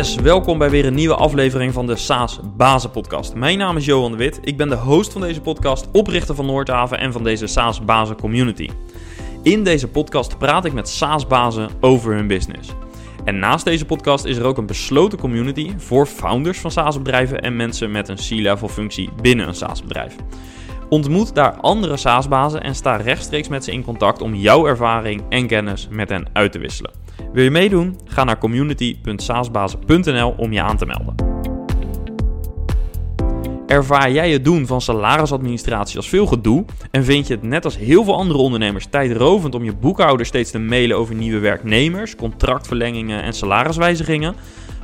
Welkom bij weer een nieuwe aflevering van de SaaS Bazen Podcast. Mijn naam is Johan de Wit. Ik ben de host van deze podcast, oprichter van Noordhaven en van deze SaaS Bazen community. In deze podcast praat ik met SaaS bazen over hun business. En naast deze podcast is er ook een besloten community voor founders van SaaS bedrijven en mensen met een C-level functie binnen een SaaS bedrijf. Ontmoet daar andere SaaS-bazen en sta rechtstreeks met ze in contact om jouw ervaring en kennis met hen uit te wisselen. Wil je meedoen? Ga naar community.saasbazen.nl om je aan te melden. Ervaar jij het doen van salarisadministratie als veel gedoe en vind je het net als heel veel andere ondernemers tijdrovend om je boekhouder steeds te mailen over nieuwe werknemers, contractverlengingen en salariswijzigingen?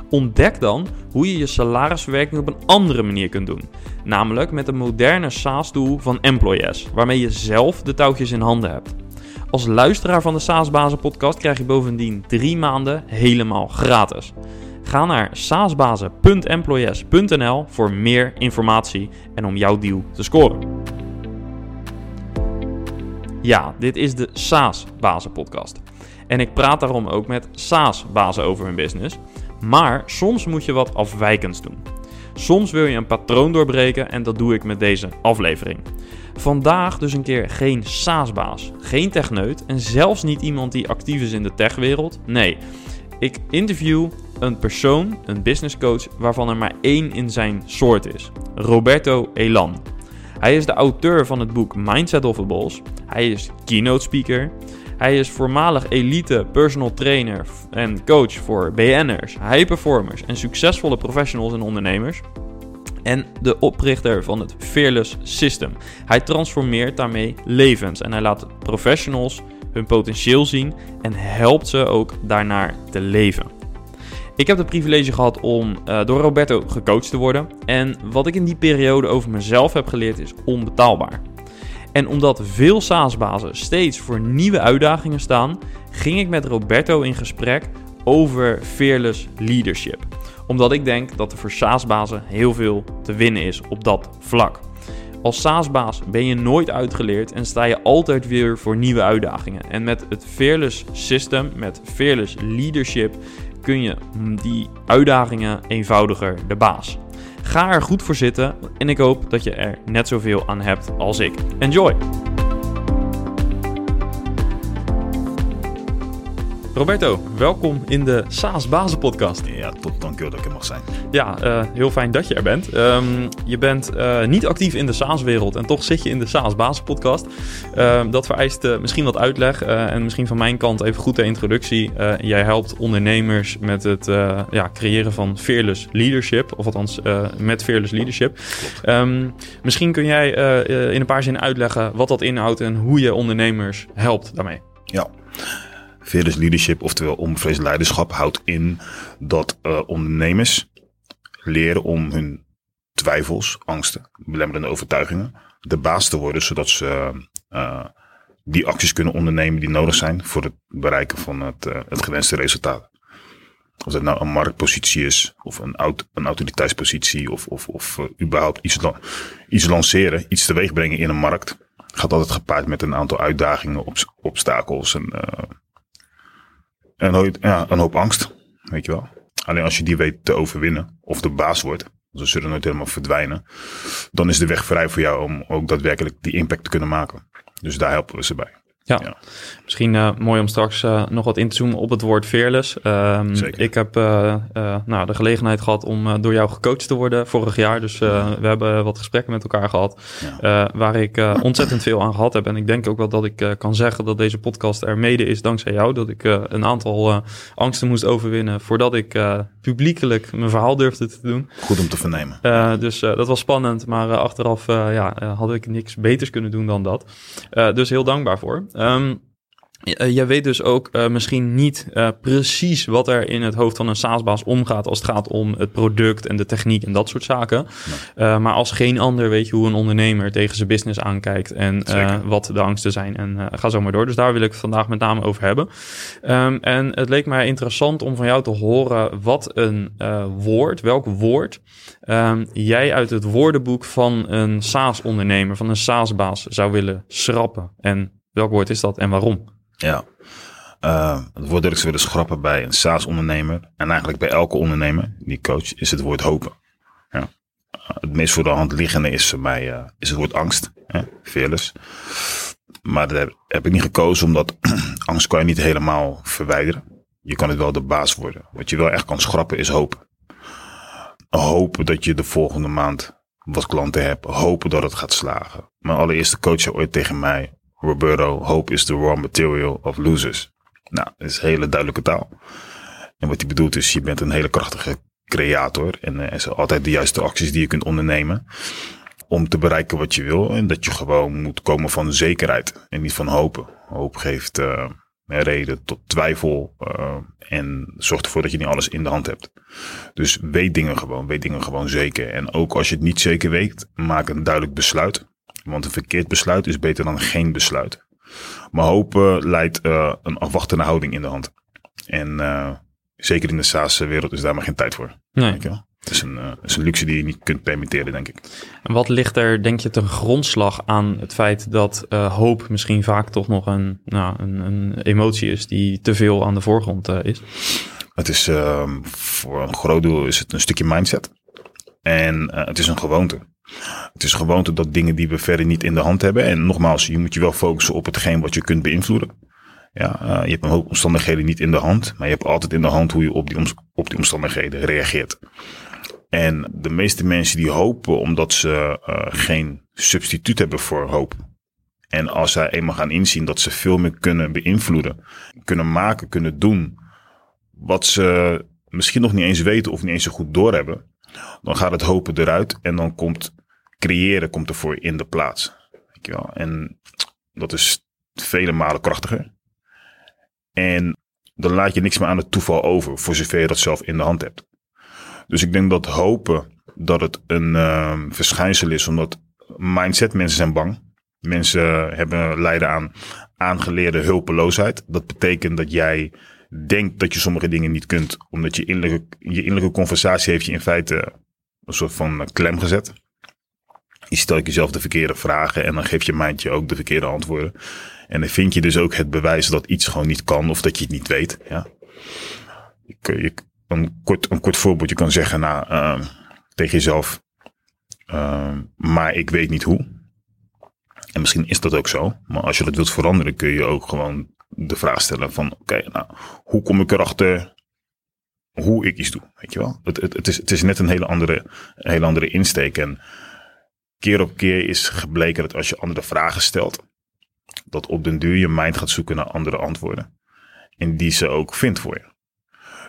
Ontdek dan hoe je je salarisverwerking op een andere manier kunt doen. Namelijk met een moderne SaaS-tool van Employees, waarmee je zelf de touwtjes in handen hebt. Als luisteraar van de SaaSbazen podcast krijg je bovendien drie maanden helemaal gratis. Ga naar saasbazen.employees.nl voor meer informatie en om jouw deal te scoren. Ja, dit is de SaaS-bazen podcast. En ik praat daarom ook met SaaS-bazen over hun business. Maar soms moet je wat afwijkends doen. Soms wil je een patroon doorbreken en dat doe ik met deze aflevering. Vandaag dus een keer geen SaaS-baas, geen techneut en zelfs niet iemand die actief is in de techwereld. Nee, ik interview een persoon, een business coach, waarvan er maar één in zijn soort is: Roberto Elan. Hij is de auteur van het boek Mindset of a Boss. Hij is keynote speaker. Hij is voormalig elite personal trainer en coach voor BN'ers, high performers en succesvolle professionals en ondernemers. En de oprichter van het Fearless System. Hij transformeert daarmee levens en hij laat professionals hun potentieel zien en helpt ze ook daarnaar te leven. Ik heb het privilege gehad om uh, door Roberto gecoacht te worden. En wat ik in die periode over mezelf heb geleerd is onbetaalbaar. En omdat veel SaaS-bazen steeds voor nieuwe uitdagingen staan, ging ik met Roberto in gesprek over fearless leadership. Omdat ik denk dat er voor SaaS-bazen heel veel te winnen is op dat vlak. Als SaaS-baas ben je nooit uitgeleerd en sta je altijd weer voor nieuwe uitdagingen. En met het Fearless System, met Fearless Leadership, kun je die uitdagingen eenvoudiger de baas. Ga er goed voor zitten en ik hoop dat je er net zoveel aan hebt als ik. Enjoy! Roberto, welkom in de SaaS Bazen podcast. Ja, tot dankjewel dat ik er mag zijn. Ja, uh, heel fijn dat je er bent. Um, je bent uh, niet actief in de SaaS-wereld en toch zit je in de SaaS Bazen podcast. Uh, dat vereist eh, misschien wat uitleg en misschien van mijn kant even goed de introductie. jij helpt ondernemers met het ja, creëren van fearless leadership, of althans met fearless leadership. Um, misschien kun jij in een paar zinnen uitleggen wat dat inhoudt en hoe je ondernemers helpt daarmee. Ja. Fearless leadership, oftewel onbevreesd leiderschap, houdt in dat uh, ondernemers leren om hun twijfels, angsten, belemmerende overtuigingen de baas te worden, zodat ze uh, die acties kunnen ondernemen die nodig zijn voor het bereiken van het, uh, het gewenste resultaat. Of het nou een marktpositie is, of een, aut een autoriteitspositie, of, of, of überhaupt iets, iets lanceren, iets teweeg brengen in een markt, gaat altijd gepaard met een aantal uitdagingen, ob obstakels en en ja, een hoop angst, weet je wel. Alleen als je die weet te overwinnen, of de baas wordt, ze zullen nooit helemaal verdwijnen, dan is de weg vrij voor jou om ook daadwerkelijk die impact te kunnen maken. Dus daar helpen we ze bij. Ja, ja. misschien uh, mooi om straks uh, nog wat in te zoomen op het woord fearless. Um, Zeker. Ik heb uh, nou, de gelegenheid gehad om door jou gecoacht te worden vorig jaar. Dus we hebben wat gesprekken met elkaar gehad. Ja. waar ik ontzettend veel aan gehad heb. En ik denk ook wel dat ik kan zeggen dat deze podcast er mede is dankzij jou. Dat ik een aantal angsten moest overwinnen voordat ik publiekelijk mijn verhaal durfde te doen. Goed om te vernemen. dus dat was spannend. Maar achteraf ja, had ik niks beters kunnen doen dan dat. dus heel dankbaar voor. Um, jij weet dus ook uh, misschien niet uh, precies wat er in het hoofd van een SaaS-baas omgaat als het gaat om het product en de techniek en dat soort zaken. Nee. Uh, maar als geen ander weet je hoe een ondernemer tegen zijn business aankijkt en wat de angsten zijn. En ga zo maar door. Dus daar wil ik het vandaag met name over hebben. Um, en het leek mij interessant om van jou te horen wat een woord, welk woord um, jij uit het woordenboek van een SaaS-ondernemer, van een SaaS-baas zou willen schrappen. En Welk woord is dat en waarom? Ja, Uh, het woord dat ik ze willen schrappen bij een SaaS-ondernemer en eigenlijk bij elke ondernemer die coach is het woord hopen. Ja. Uh, het meest voor de hand liggende is voor mij uh, is het woord angst, hè? fearless. Maar daar heb ik niet gekozen omdat angst kan je niet helemaal verwijderen. Je kan het wel de baas worden. Wat je wel echt kan schrappen is hopen. Hopen dat je de volgende maand wat klanten hebt. Hopen dat het gaat slagen. Mijn allereerste coach zei ooit tegen mij, Roberto, hope is the raw material of losers. Nou, dat is hele duidelijke taal. En wat hij bedoelt is, je bent een hele krachtige creator. En er zijn altijd de juiste acties die je kunt ondernemen. Om te bereiken wat je wil. En dat je gewoon moet komen van zekerheid. En niet van hopen. Hoop geeft uh, reden tot twijfel. Uh, en zorgt ervoor dat je niet alles in de hand hebt. Dus weet dingen gewoon. Weet dingen gewoon zeker. En ook als je het niet zeker weet, maak een duidelijk besluit. Want een verkeerd besluit is beter dan geen besluit. Maar hopen leidt uh, een afwachtende houding in de hand. En uh, zeker in de SaaS-wereld is daar maar geen tijd voor. Nee. Het is, een, uh, is een luxe die je niet kunt permitteren, denk ik. En wat ligt er, denk je, ten grondslag aan het feit dat hoop misschien vaak toch nog een, nou, een, een emotie is die te veel aan de voorgrond is? Het is voor een groot deel is het een stukje mindset. En het is een gewoonte. Het is gewoonte dat dingen die we verder niet in de hand hebben. En nogmaals, je moet je wel focussen op hetgeen wat je kunt beïnvloeden. Ja, uh, je hebt een hoop omstandigheden niet in de hand, maar je hebt altijd in de hand hoe je op die, op die omstandigheden reageert. En de meeste mensen die hopen omdat ze uh, geen substituut hebben voor hoop. En als zij eenmaal gaan inzien dat ze veel meer kunnen beïnvloeden, kunnen maken, kunnen doen, wat ze misschien nog niet eens weten of niet eens zo goed doorhebben, dan gaat het hopen eruit en dan komt creëren komt ervoor in de plaats. Weet je wel? En dat is vele malen krachtiger. En dan laat je niks meer aan het toeval over, voor zover je dat zelf in de hand hebt. Dus ik denk dat hopen dat het een uh, verschijnsel is, omdat mindset, mensen zijn bang. Mensen hebben lijden aan aangeleerde hulpeloosheid. Dat betekent dat jij denkt dat je sommige dingen niet kunt, omdat je innerlijke, je innerlijke conversatie heeft je in feite een soort van klem gezet. Je stelt jezelf de verkeerde vragen en dan geeft je mind je ook de verkeerde antwoorden. En dan vind je dus ook het bewijs dat iets gewoon niet kan of dat je het niet weet. Ja. Je, een, kort, een kort voorbeeld, je kan zeggen nou, uh, tegen jezelf, uh, maar ik weet niet hoe. En misschien is dat ook zo, maar als je dat wilt veranderen kun je ook gewoon de vraag stellen van oké, nou, hoe kom ik erachter hoe ik iets doe, weet je wel? Het, het, het, is, het is net een hele andere, een hele andere insteek en keer op keer is gebleken dat als je andere vragen stelt, dat op den duur je mind gaat zoeken naar andere antwoorden. En die ze ook vindt voor je.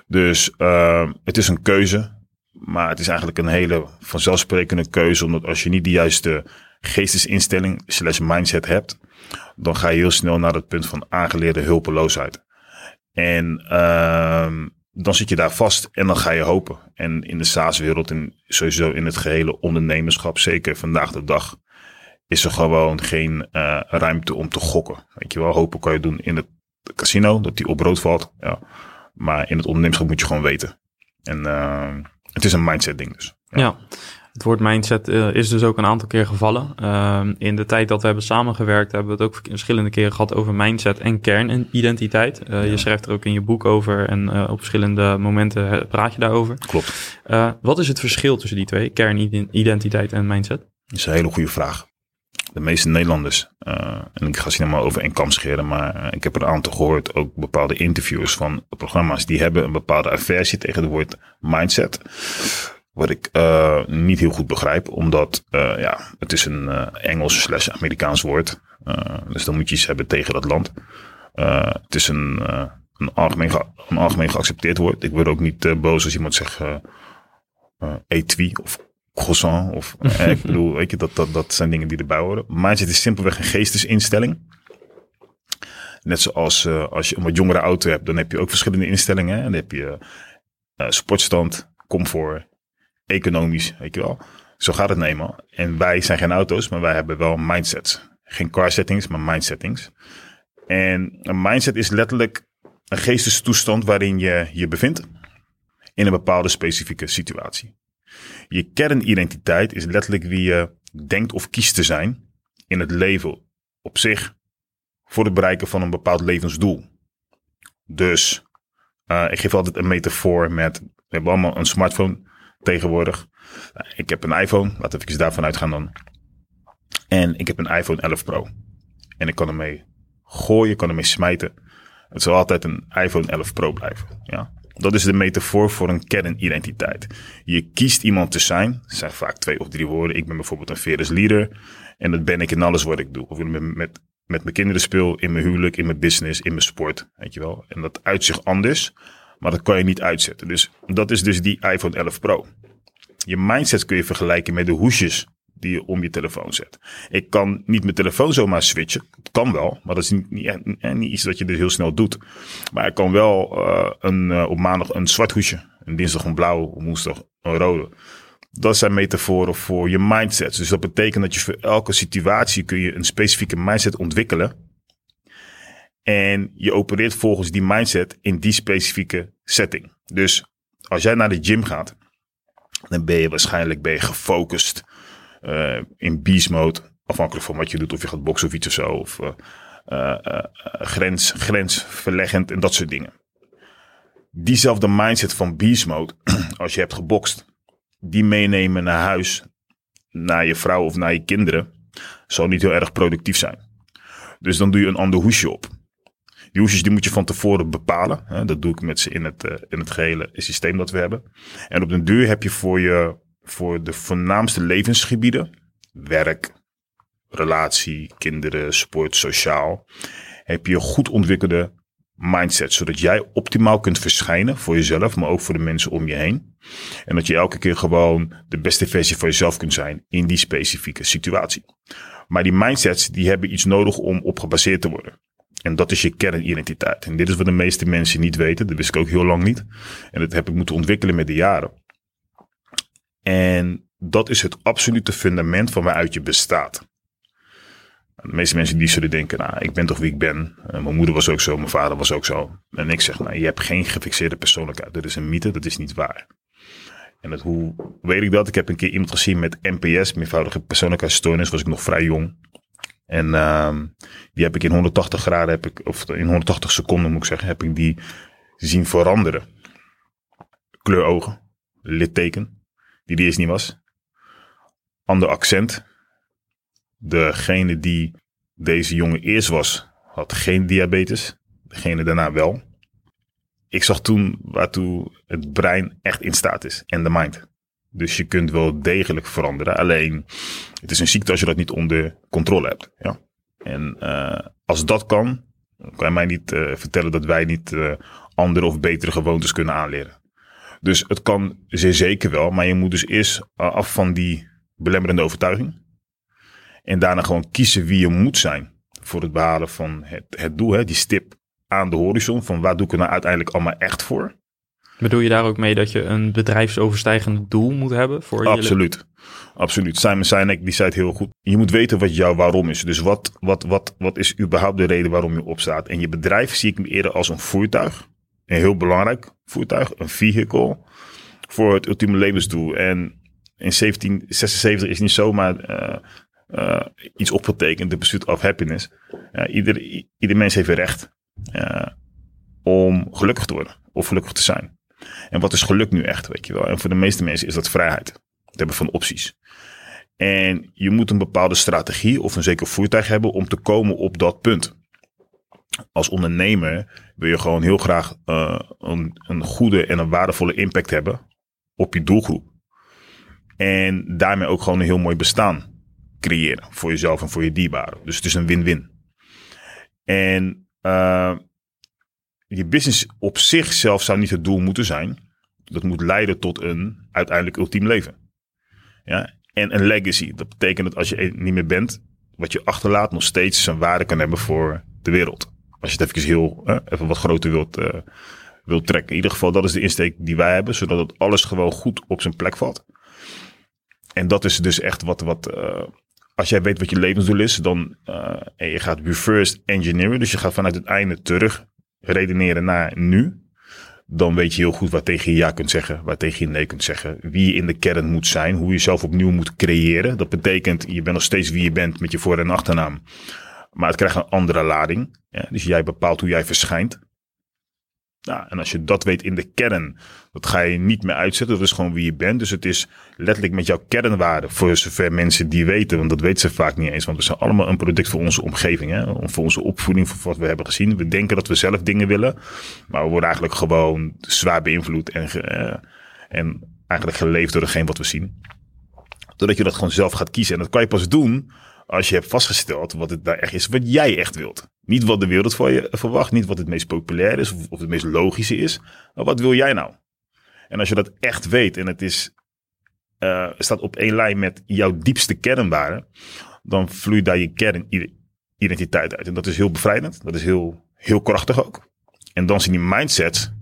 Dus uh, het is een keuze, maar het is eigenlijk een hele vanzelfsprekende keuze, omdat als je niet de juiste geestesinstelling slash mindset hebt, dan ga je heel snel naar het punt van aangeleerde hulpeloosheid. En uh, dan zit je daar vast en dan ga je hopen. En in de SaaS-wereld en sowieso in het gehele ondernemerschap, zeker vandaag de dag, is er gewoon geen uh, ruimte om te gokken. Weet je wel, hopen kan je doen in het casino, dat die op brood valt. Ja. Maar in het ondernemerschap moet je gewoon weten. En uh, het is een mindset ding dus. ja. Het woord mindset uh, is dus ook een aantal keer gevallen. Uh, in de tijd dat we hebben samengewerkt, hebben we het ook verschillende keren gehad over mindset en kernidentiteit. Uh, ja. Je schrijft er ook in je boek over en op verschillende momenten praat je daarover. Klopt. wat is het verschil tussen die twee, kernidentiteit en mindset? Dat is een hele goede vraag. De meeste Nederlanders, en ik ga ze niet maar over één kam scheren, maar ik heb er een aantal gehoord, ook bepaalde interviewers van programma's, die hebben een bepaalde aversie tegen het woord mindset. Wat ik uh, niet heel goed begrijp, omdat uh, ja, het is een uh, Engels slash Amerikaans woord. dus dan moet je iets hebben tegen dat land. het is een, een, algemeen een algemeen geaccepteerd woord. Ik word ook niet boos als iemand zegt etui of croissant. Of, ik bedoel, weet je, dat, dat, dat zijn dingen die erbij horen. Mindset is simpelweg een geestesinstelling. Net zoals als je een wat jongere auto hebt, dan heb je ook verschillende instellingen. En dan heb je sportstand, comfort, economisch, weet je wel. Zo gaat het nemen. En wij zijn geen auto's, maar wij hebben wel mindsets. Geen car settings, maar mindsettings. En een mindset is letterlijk een geestestoestand waarin je je bevindt in een bepaalde specifieke situatie. Je kernidentiteit is letterlijk wie je denkt of kiest te zijn in het leven op zich voor het bereiken van een bepaald levensdoel. Dus uh, ik geef altijd een metafoor met, we hebben allemaal een smartphone tegenwoordig. ik heb een iPhone, laten we even daarvan uitgaan dan. En ik heb een iPhone 11 Pro. En ik kan ermee gooien, kan ermee smijten. Het zal altijd een iPhone 11 Pro blijven. Ja? Dat is de metafoor voor een kernidentiteit. Je kiest iemand te zijn. Het zijn vaak twee of drie woorden. Ik ben bijvoorbeeld een fearless leader. En dat ben ik in alles wat ik doe. Of met, met, met mijn kinderen speel, in mijn huwelijk, in mijn business, in mijn sport. Weet je wel. En dat uitzicht anders. Maar dat kan je niet uitzetten. Dus dat is dus die iPhone 11 Pro. Je mindset kun je vergelijken met de hoesjes die je om je telefoon zet. Ik kan niet mijn telefoon zomaar switchen. Het kan wel, maar dat is niet, niet, niet iets dat je dus heel snel doet. Maar ik kan wel uh, een, uh, op maandag een zwart hoesje, een dinsdag een blauw, woensdag een rode. Dat zijn metaforen voor je mindset. Dus dat betekent dat je voor elke situatie kun je een specifieke mindset ontwikkelen. En je opereert volgens die mindset in die specifieke setting. Dus als jij naar de gym gaat, dan ben je waarschijnlijk ben gefocust uh, in beast mode. Afhankelijk van wat je doet, of je gaat boksen of iets of zo. Of uh, grens, grensverleggend en dat soort dingen. Diezelfde mindset van beast mode, als je hebt gebokst, die meenemen naar huis, naar je vrouw of naar je kinderen, zal niet heel erg productief zijn. Dus dan doe je een ander hoesje op. Die die moet je van tevoren bepalen. Hè? Dat doe ik met ze in het, in het gehele systeem dat we hebben. En op den duur heb je voor je voor de voornaamste levensgebieden, werk, relatie, kinderen, sport, sociaal, heb je een goed ontwikkelde mindset, zodat jij optimaal kunt verschijnen voor jezelf, maar ook voor de mensen om je heen. En dat je elke keer gewoon de beste versie van jezelf kunt zijn in die specifieke situatie. Maar die mindsets, die hebben iets nodig om op gebaseerd te worden. En dat is je kernidentiteit. En dit is wat de meeste mensen niet weten. Dat wist ik ook heel lang niet. En dat heb ik moeten ontwikkelen met de jaren. En dat is het absolute fundament van waaruit je bestaat. De meeste mensen die zullen denken, nou, ik ben toch wie ik ben. Eh, mijn moeder was ook zo, mijn vader was ook zo. En ik zeg, nou, je hebt geen gefixeerde persoonlijkheid. Dat is een mythe, dat is niet waar. En hoe weet ik dat? Ik heb een keer iemand gezien met NPS, meervoudige persoonlijkheidsstoornis, was ik nog vrij jong. En uh, die heb ik in 180 graden, heb ik, of in 180 seconden moet ik zeggen, heb ik die zien veranderen. Kleur ogen, litteken, die die eerst niet was. Ander accent. Degene die deze jongen eerst was, had geen diabetes. Degene daarna wel. Ik zag toen waartoe het brein echt in staat is. En de mind. Dus je kunt wel degelijk veranderen. Alleen, het is een ziekte als je dat niet onder controle hebt. Ja? En uh, als dat kan, kan je mij niet uh, vertellen dat wij niet uh, andere of betere gewoontes kunnen aanleren. Dus het kan zeer zeker wel, maar je moet dus eerst eh, af van die belemmerende overtuiging. En daarna gewoon kiezen wie je moet zijn voor het behalen van het, het doel, hè, die stip aan de horizon. Van waar doe ik er nou uiteindelijk allemaal echt voor? Bedoel je daar ook mee dat je een bedrijfsoverstijgend doel moet hebben? Voor Absoluut. Absoluut. Simon Sinek die zei het heel goed. Je moet weten wat jouw waarom is. Dus wat, wat, wat, wat is überhaupt de reden waarom je opstaat? En je bedrijf zie ik eerder als een voertuig een heel belangrijk voertuig, een vehicle, voor het ultieme levensdoel. En in 1776 is niet zomaar uh, iets opgetekend, de pursuit of happiness. Uh, ieder, ieder mens heeft recht uh, om gelukkig te worden of gelukkig te zijn. En wat is geluk nu echt, weet je wel? En voor de meeste mensen is dat vrijheid. Het hebben van opties. En je moet een bepaalde strategie of een zeker voertuig hebben om te komen op dat punt als ondernemer wil je gewoon heel graag uh, een, een goede en een waardevolle impact hebben op je doelgroep. En daarmee ook gewoon een heel mooi bestaan creëren voor jezelf en voor je dierbaren. Dus het is een win-win. En uh, je business op zichzelf zou niet het doel moeten zijn. Dat moet leiden tot een uiteindelijk ultiem leven. Ja? En een legacy. Dat betekent dat als je niet meer bent, wat je achterlaat nog steeds zijn waarde kan hebben voor de wereld. Als je het even heel, even wat groter wilt, uh, wilt trekken. In ieder geval, dat is de insteek die wij hebben, zodat alles gewoon goed op zijn plek valt. En dat is dus echt wat, wat uh, als jij weet wat je levensdoel is, dan uh, je gaat reverse engineeren. Dus je gaat vanuit het einde terug redeneren naar nu. Dan weet je heel goed waar tegen je ja kunt zeggen, waar tegen je nee kunt zeggen. Wie je in de kern moet zijn, hoe je jezelf opnieuw moet creëren. Dat betekent, je bent nog steeds wie je bent met je voor- en achternaam. Maar het krijgt een andere lading. Ja, dus jij bepaalt hoe jij verschijnt. Nou, en als je dat weet in de kern, dat ga je niet meer uitzetten. Dat is gewoon wie je bent. Dus het is letterlijk met jouw kernwaarden, voor zover mensen die weten, want dat weten ze vaak niet eens. Want we zijn allemaal een product voor onze omgeving, hè? voor onze opvoeding, voor wat we hebben gezien. We denken dat we zelf dingen willen, maar we worden eigenlijk gewoon zwaar beïnvloed en, uh, en eigenlijk geleefd door degene wat we zien. Doordat je dat gewoon zelf gaat kiezen. En dat kan je pas doen als je hebt vastgesteld wat het daar echt is, wat jij echt wilt. Niet wat de wereld van je verwacht, niet wat het meest populair is of, het meest logische is, maar wat wil jij nou? En als je dat echt weet en het is, uh, staat op één lijn met jouw diepste kernwaarden, dan vloeit daar je kernidentiteit uit. En dat is heel bevrijdend, dat is heel, heel krachtig ook. En dan zijn die mindsets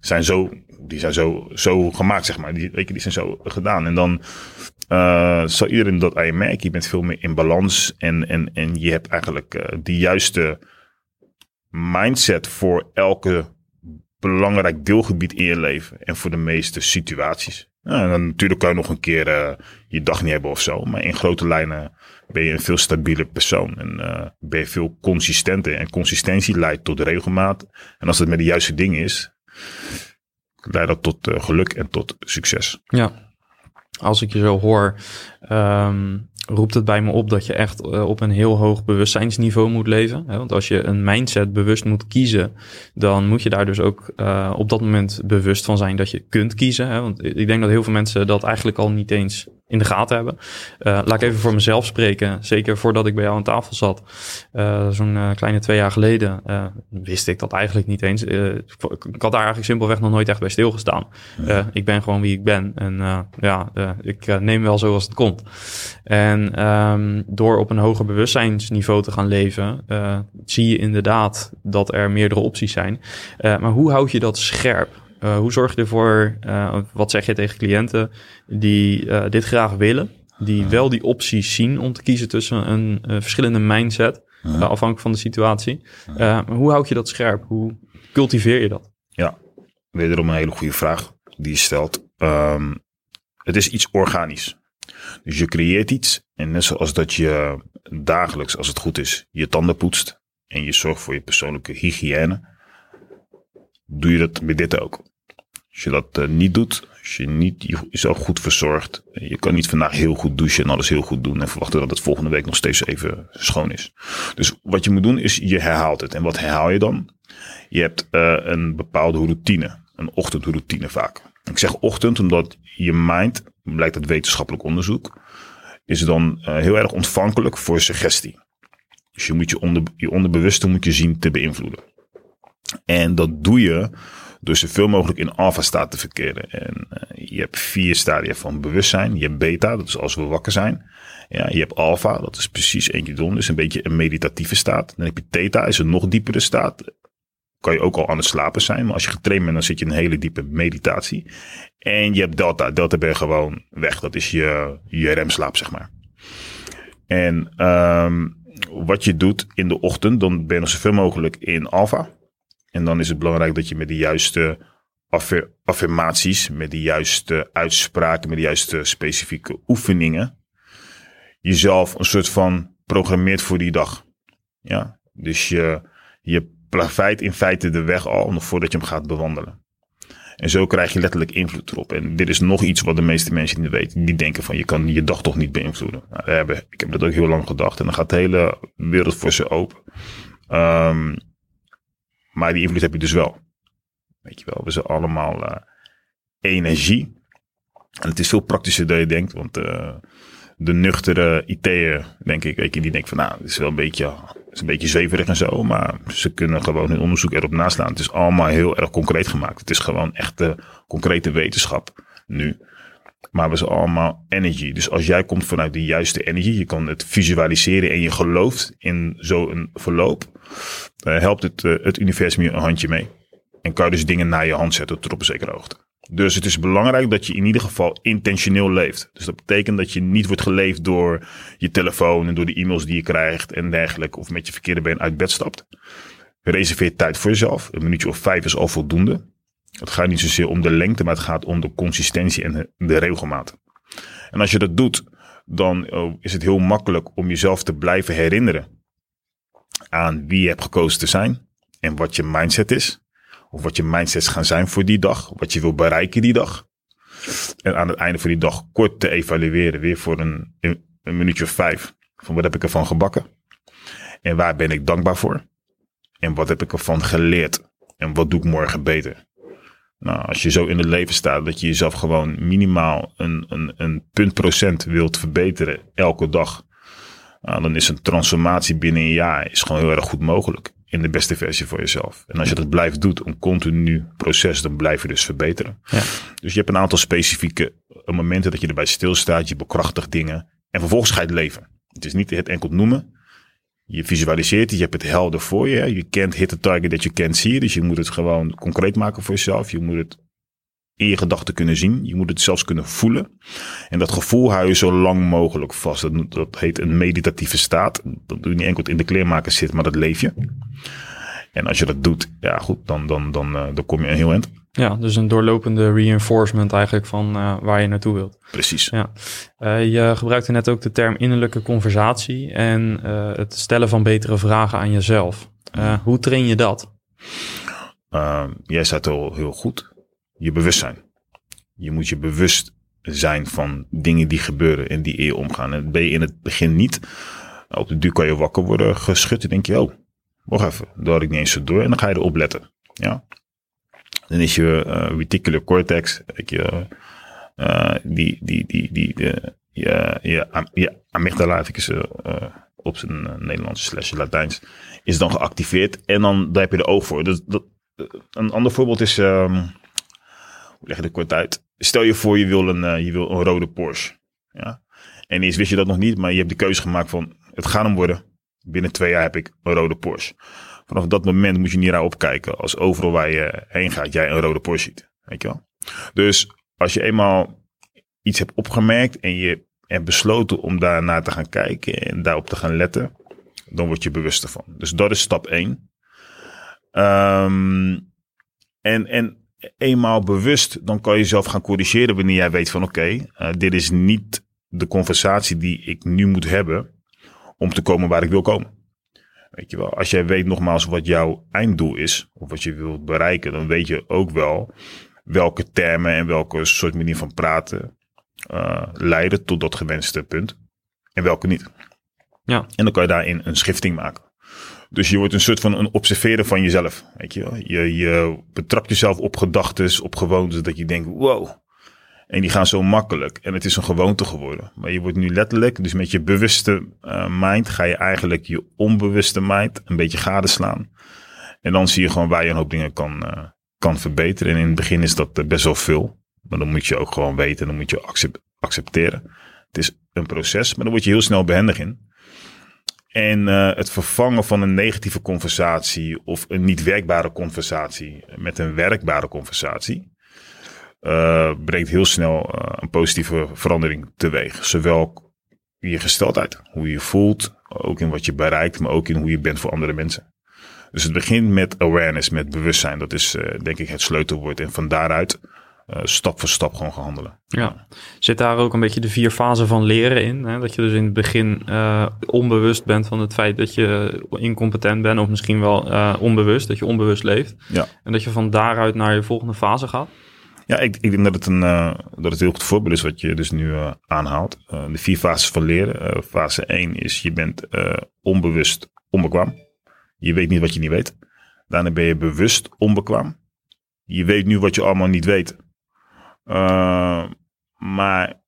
zijn zo, die zijn zo, zo gemaakt, zeg maar. Die, weet die zijn zo gedaan. En dan uh, zal iedereen dat aan je merken. Je bent veel meer in balans en, en, en je hebt eigenlijk uh, de juiste mindset voor elke belangrijk deelgebied in je leven en voor de meeste situaties. Nou, en dan natuurlijk kan je nog een keer uh, je dag niet hebben of zo, maar in grote lijnen ben je een veel stabieler persoon en uh, ben je veel consistenter. En consistentie leidt tot regelmaat. En als het met de juiste dingen is, leidt dat tot uh, geluk en tot succes. Ja, als ik je zo hoor, um, roept het bij me op dat je echt uh, op een heel hoog bewustzijnsniveau moet leven. Hè? Want als je een mindset bewust moet kiezen, dan moet je daar dus ook uh, op dat moment bewust van zijn dat je kunt kiezen. Hè? Want ik denk dat heel veel mensen dat eigenlijk al niet eens in de gaten hebben. Uh, laat ik even voor mezelf spreken. Zeker voordat ik bij jou aan tafel zat, zo'n kleine twee jaar geleden, wist ik dat eigenlijk niet eens. ik had daar eigenlijk simpelweg nog nooit echt bij stilgestaan. Ik ben gewoon wie ik ben. En ja, ik neem wel zoals het komt. En um, door op een hoger bewustzijnsniveau te gaan leven, zie je inderdaad dat er meerdere opties zijn. maar hoe houd je dat scherp? Uh, hoe zorg je ervoor, wat zeg je tegen cliënten die dit graag willen, die wel die opties zien om te kiezen tussen een verschillende mindset, afhankelijk van de situatie. hoe houd je dat scherp? Hoe cultiveer je dat? Ja, wederom een hele goede vraag die je stelt. Um, het is iets organisch. Dus je creëert iets en net zoals dat je dagelijks, als het goed is, je tanden poetst en je zorgt voor je persoonlijke hygiëne, doe je dat met dit ook. Als je dat uh, niet doet, als je niet jezelf goed verzorgt, je kan niet vandaag heel goed douchen en alles heel goed doen en verwachten dat het volgende week nog steeds even schoon is. Dus wat je moet doen is je herhaalt het. En wat herhaal je dan? Je hebt uh, een bepaalde routine, een ochtendroutine vaak. Ik zeg ochtend omdat je mind, blijkt uit wetenschappelijk onderzoek, is dan uh, heel erg ontvankelijk voor suggestie. Dus je moet je, onder, je onderbewuste moet je zien te beïnvloeden. En dat doe je door zoveel mogelijk in alpha-staat te verkeren. En uh, je hebt vier stadia van bewustzijn. Je hebt beta, dat is als we wakker zijn. Ja, je hebt alpha, dat is precies eentje doen. Dus een beetje een meditatieve staat. Dan heb je theta, is een nog diepere staat. Kan je ook al aan het slapen zijn. Maar als je getraind bent, dan zit je in een hele diepe meditatie. En je hebt delta. Delta ben je gewoon weg. Dat is je, je remslaap, zeg maar. En um, wat je doet in de ochtend, dan ben je zoveel mogelijk in alpha. En dan is het belangrijk dat je met de juiste affirmaties, met de juiste uitspraken, met de juiste specifieke oefeningen, jezelf een soort van programmeert voor die dag. Ja, dus je, je plaveit in feite de weg al nog voordat je hem gaat bewandelen. En zo krijg je letterlijk invloed erop. En dit is nog iets wat de meeste mensen niet weten. Die denken van je kan je dag toch niet beïnvloeden. Nou, ik heb dat ook heel lang gedacht. En dan gaat de hele wereld voor ze open. Um, maar die invloed heb je dus wel. Weet je wel, we zijn allemaal uh, energie. En het is veel praktischer dan je denkt, want uh, de nuchtere IT'er, denk ik, weet je, die denkt van nou, het is wel een beetje, is een beetje zweverig en zo, maar ze kunnen gewoon hun onderzoek erop naslaan. Het is allemaal heel erg concreet gemaakt. Het is gewoon echt de concrete wetenschap nu. Maar we zijn allemaal energy. Dus als jij komt vanuit de juiste energie, je kan het visualiseren en je gelooft in zo'n verloop, uh, helpt het, uh, het universum je een handje mee. En kan je dus dingen naar je hand zetten tot op een zekere hoogte. Dus het is belangrijk dat je in ieder geval intentioneel leeft. Dus dat betekent dat je niet wordt geleefd door je telefoon en door de e-mails die je krijgt en dergelijke. Of met je verkeerde been uit bed stapt. Reserveer tijd voor jezelf. Een minuutje of vijf is al voldoende. Het gaat niet zozeer om de lengte, maar het gaat om de consistentie en de regelmaat. En als je dat doet, dan oh, is het heel makkelijk om jezelf te blijven herinneren aan wie je hebt gekozen te zijn en wat je mindset is. Of wat je mindsets gaan zijn voor die dag. Wat je wil bereiken die dag. En aan het einde van die dag kort te evalueren. Weer voor een, een minuutje of vijf. Van wat heb ik ervan gebakken? En waar ben ik dankbaar voor? En wat heb ik ervan geleerd? En wat doe ik morgen beter? Nou, als je zo in het leven staat dat je jezelf gewoon minimaal een, een, een punt procent wilt verbeteren elke dag. Nou, dan is een transformatie binnen een jaar is gewoon heel erg goed mogelijk. In de beste versie voor jezelf. En als je dat blijft doet, een continu proces, dan blijf je dus verbeteren. Ja. Dus je hebt een aantal specifieke momenten dat je erbij stilstaat. Je bekrachtigt dingen. En vervolgens ga je het leven. Het is niet het enkel noemen. Je visualiseert het, je hebt het helder voor je. Je kent hit the target that you can't see. Dus je moet het gewoon concreet maken voor jezelf. Je moet het in je gedachten kunnen zien. Je moet het zelfs kunnen voelen. En dat gevoel hou je zo lang mogelijk vast. Dat, dat heet een meditatieve staat. Dat doe je niet enkel in de kleermaker zit, maar dat leef je. En als je dat doet, ja goed, dan, dan, dan, uh, dan kom je een heel eind. Ja, dus een doorlopende reinforcement eigenlijk van uh, waar je naartoe wilt. Precies. Ja. Uh, je gebruikte net ook de term innerlijke conversatie en uh, het stellen van betere vragen aan jezelf. hoe train je dat? Ehm, jij zei het al heel goed. Je bewustzijn. Je moet je bewust zijn van dingen die gebeuren en die in je omgaan. En ben je in het begin niet. Op de duur kan je wakker worden geschud en denk je, oh, wacht even, daar had ik niet eens zo door. En dan ga je erop letten. Ja. Dan is je uh, cortex, je, uh, die, die, die, die, de, je, je, amygdala, uh, op zijn Nederlands slash Latijns, is dan geactiveerd. En dan daar heb je de oog voor. Dus dat, een ander voorbeeld is, um, hoe leg je het kort uit? Stel je voor, je wil een, je wil een rode Porsche. Ja? En eerst wist je dat nog niet, maar je hebt de keuze gemaakt van, het gaat hem worden. Binnen twee jaar heb ik een rode Porsche. Vanaf dat moment moet je niet raar opkijken. Als overal waar je heen gaat, jij een rode Porsche ziet. Weet je wel? Dus als je eenmaal iets hebt opgemerkt en je hebt besloten om daarnaar te gaan kijken en daarop te gaan letten, dan word je bewust ervan. Dus dat is stap 1. Um, ehm, en, en eenmaal bewust, dan kan je jezelf gaan corrigeren wanneer jij weet van oké, uh, dit is niet de conversatie die ik nu moet hebben om te komen waar ik wil komen. Weet je wel, als jij weet nogmaals wat jouw einddoel is, of wat je wilt bereiken, dan weet je ook wel welke termen en welke soort manier van praten uh, leiden tot dat gewenste punt. En welke niet. Ja. En dan kan je daarin een schifting maken. Dus je wordt een soort van een observeren van jezelf. Weet je, wel? je, je betrapt jezelf op gedachten, op gewoontes, dat je denkt, wow, en die gaan zo makkelijk. En het is een gewoonte geworden. Maar je wordt nu letterlijk, dus met je bewuste uh, mind, ga je eigenlijk je onbewuste mind een beetje gadeslaan. En dan zie je gewoon waar je een hoop dingen kan, uh, kan verbeteren. En in het begin is dat uh, best wel veel. Maar dan moet je ook gewoon weten, dan moet je accept accepteren. Het is een proces, maar dan word je heel snel behendig in. En het vervangen van een negatieve conversatie of een niet werkbare conversatie met een werkbare conversatie uh, brengt heel snel uh, een positieve verandering teweeg. Zowel in je gesteldheid, hoe je je voelt, ook in wat je bereikt, maar ook in hoe je bent voor andere mensen. Dus het begint met awareness, met bewustzijn. Dat is uh, denk ik het sleutelwoord. En van daaruit stap voor stap gewoon gaan handelen. Ja, zit daar ook een beetje de vier fasen van leren in? Hè? Dat je dus in het begin onbewust bent van het feit dat je incompetent bent, of misschien wel onbewust, dat je onbewust leeft. Ja. En dat je van daaruit naar je volgende fase gaat. Ja, ik, denk dat het een uh, dat het heel goed voorbeeld is wat je dus nu uh, aanhaalt. Uh, de vier fases van leren. fase 1 is je bent onbewust onbekwaam. Je weet niet wat je niet weet. Daarna ben je bewust onbekwaam. Je weet nu wat je allemaal niet weet. maar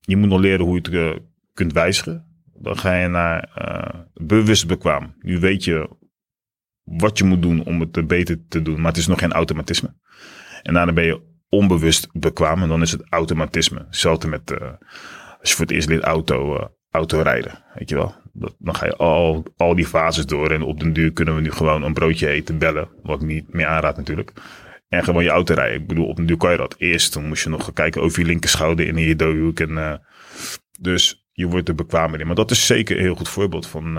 je moet nog leren hoe je het kunt wijzigen. Dan ga je naar bewust bekwaam. Nu weet je wat je moet doen om het beter te doen, maar het is nog geen automatisme. En daarna ben je onbewust bekwaam en dan is het automatisme. Hetzelfde met uh, als je voor het eerst leert auto, uh, auto rijden. Weet je wel? Dan ga je al, al die fases door en op den duur kunnen we nu gewoon een broodje eten, bellen. Wat ik niet meer aanraad natuurlijk. En gewoon je auto rijden. Ik bedoel, op den duur kan je dat. Eerst dan moest je nog kijken over je linkerschouder in je dooihoek. En, uh, dus je wordt er bekwamer in. Maar dat is zeker een heel goed voorbeeld van...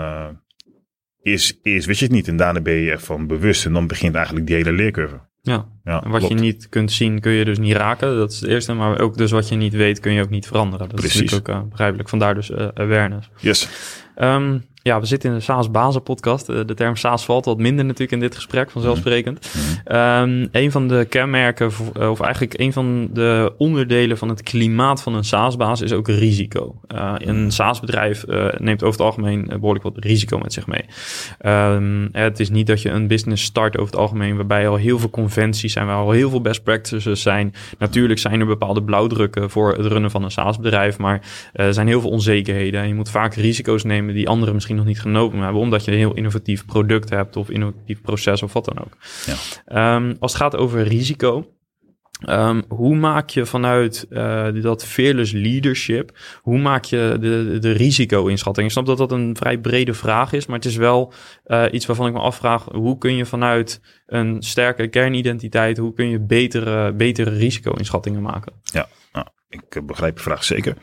Eerst, eerst wist je het niet en daarna ben je ervan bewust. En dan begint eigenlijk die hele leercurve. Ja, ja en wat je niet kunt zien kun je dus niet raken. Dat is het eerste. Maar ook dus wat je niet weet kun je ook niet veranderen. Dat Precies. is natuurlijk ook uh, begrijpelijk. Vandaar dus uh, awareness. Yes. Um, ja, we zitten in de SaaS Bazen podcast. Eh, de term SaaS valt wat minder natuurlijk in dit gesprek, vanzelfsprekend. Um, een van de kenmerken, eh, of eigenlijk een van de onderdelen van het klimaat van een SaaS-baas is ook risico. Uh, een SaaS-bedrijf uh, neemt over het algemeen behoorlijk wat risico met zich mee. Um, het is niet dat je een business start over het algemeen waarbij al heel veel conventies zijn, waar al heel veel best practices zijn. Natuurlijk zijn er bepaalde blauwdrukken voor het runnen van een SaaS-bedrijf, maar er zijn heel veel onzekerheden. En je moet vaak risico's nemen die anderen misschien nog niet genomen hebben, omdat je een heel innovatief product hebt of innovatief proces of wat dan ook. Ja. Um, als het gaat over risico, Um, hoe maak je vanuit uh, dat fearless leadership, hoe maak je de, de risico-inschatting? Ik snap dat dat een vrij brede vraag is, maar het is wel uh, iets waarvan ik me afvraag, hoe kun je vanuit een sterke kernidentiteit, hoe kun je betere, betere risico-inschattingen maken? Ja, nou, ik begrijp je vraag zeker.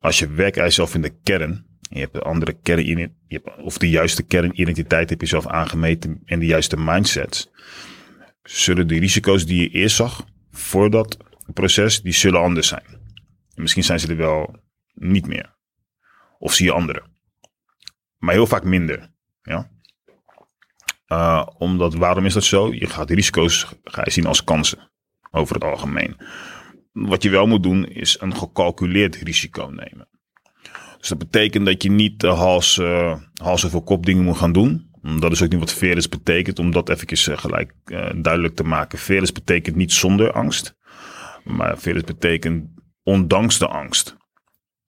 Als je werkt aan jezelf in de kern, je hebt een andere kern, of de juiste kernidentiteit heb je zelf aangemeten en de juiste mindsets. Zullen de risico's die je eerst zag voor dat proces, die zullen anders zijn. En misschien zijn ze er wel niet meer. Of zie je andere. Maar heel vaak minder. Ja? Uh, omdat, waarom is dat zo? Je gaat risico's ga je zien als kansen. Over het algemeen. Wat je wel moet doen, is een gecalculeerd risico nemen. Dus dat betekent dat je niet de hals, uh, hals over kop dingen moet gaan doen. Dat is ook niet wat fearless betekent, om dat even uh, gelijk duidelijk te maken. Fearless betekent niet zonder angst, maar fearless betekent ondanks de angst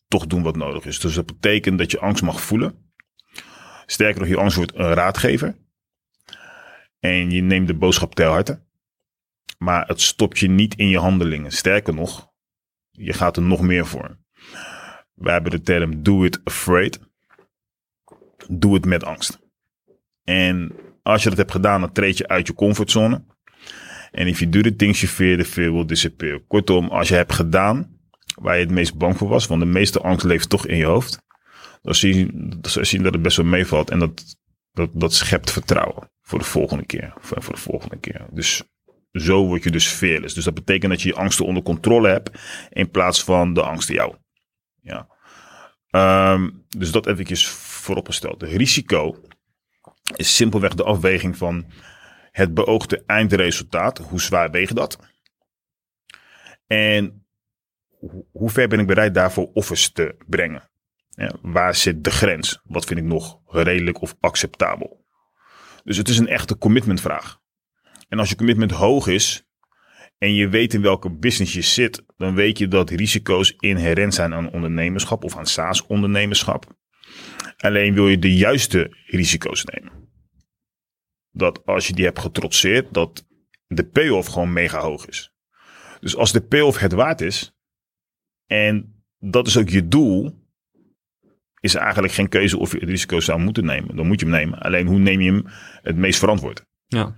toch doen wat nodig is. Dus dat betekent dat je angst mag voelen. Sterker nog, je angst wordt een raadgever. En je neemt de boodschap ter harte. Maar het stopt je niet in je handelingen. Sterker nog, je gaat er nog meer voor. We hebben de term do it afraid. Doe het met angst. En als je dat hebt gedaan, dan treed je uit je comfortzone. En if you do the things you fear, the fear will disappear. Kortom, als je hebt gedaan waar je het meest bang voor was, want de meeste angst leeft toch in je hoofd. Dan zie je, dat het best wel meevalt. En dat, dat, dat schept vertrouwen voor de volgende keer. Voor, voor de volgende keer. Dus zo word je dus fearless. Dus dat betekent dat je je angsten onder controle hebt in plaats van de angsten jou. Ja. Um, dus dat even vooropgesteld. De risico is simpelweg de afweging van het beoogde eindresultaat. Hoe zwaar weegt dat? En hoe ver ben ik bereid daarvoor offers te brengen? Ja, waar zit de grens? Wat vind ik nog redelijk of acceptabel? Dus het is een echte commitmentvraag. En als je commitment hoog is, en je weet in welke business je zit, dan weet je dat risico's inherent zijn aan ondernemerschap of aan SaaS-ondernemerschap. Alleen wil je de juiste risico's nemen. Dat als je die hebt getrotseerd, dat de payoff gewoon mega hoog is. Dus als de payoff het waard is, en dat is ook je doel, is er eigenlijk geen keuze of je het risico zou moeten nemen. Dan moet je hem nemen. Alleen hoe neem je hem het meest verantwoord? Ja.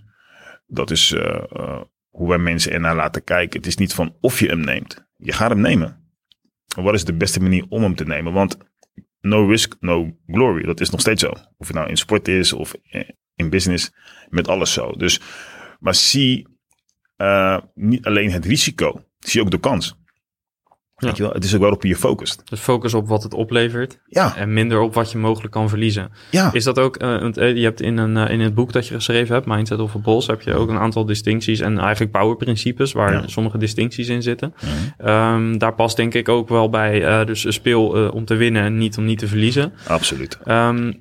Dat is uh, uh, hoe wij mensen ernaar laten kijken. Het is niet van of je hem neemt. Je gaat hem nemen. Wat is de beste manier om hem te nemen? Want no risk, no glory. Dat is nog steeds zo. Of het nou in sport is of in business. Met alles zo. Dus, maar zie uh, niet alleen het risico. Zie ook de kans. Weet je wel? Het is ook waarop je je focust. Dus focus op wat het oplevert. Ja. En minder op wat je mogelijk kan verliezen. Ja. Is dat ook, uh, je hebt in, een, uh, in het boek dat je geschreven hebt, Mindset of a Boss, heb je ook een aantal distincties en eigenlijk powerprincipes waar ja. sommige distincties in zitten. Ja. Um, daar past denk ik ook wel bij, uh, dus speel om te winnen en niet om niet te verliezen. Absoluut. Um,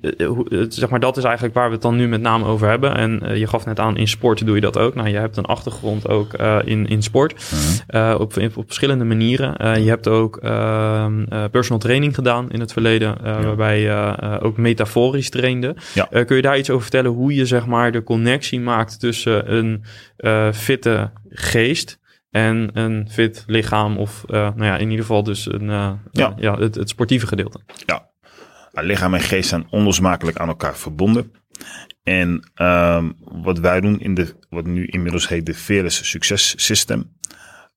zeg maar, dat is eigenlijk waar we het dan nu met name over hebben. En je gaf net aan, in sport doe je dat ook. Nou, je hebt een achtergrond ook in, in sport. op, op verschillende manieren. je hebt ook uh, personal training gedaan in het verleden, ja. waarbij je uh, ook metaforisch trainde. Ja. kun je daar iets over vertellen hoe je zeg maar de connectie maakt tussen een fitte geest en een fit lichaam of nou ja, in ieder geval dus een, ja. ja het, het sportieve gedeelte. Ja, lichaam en geest zijn onlosmakelijk aan elkaar verbonden. En um, wat wij doen in de, wat nu inmiddels heet de Fearless Success System,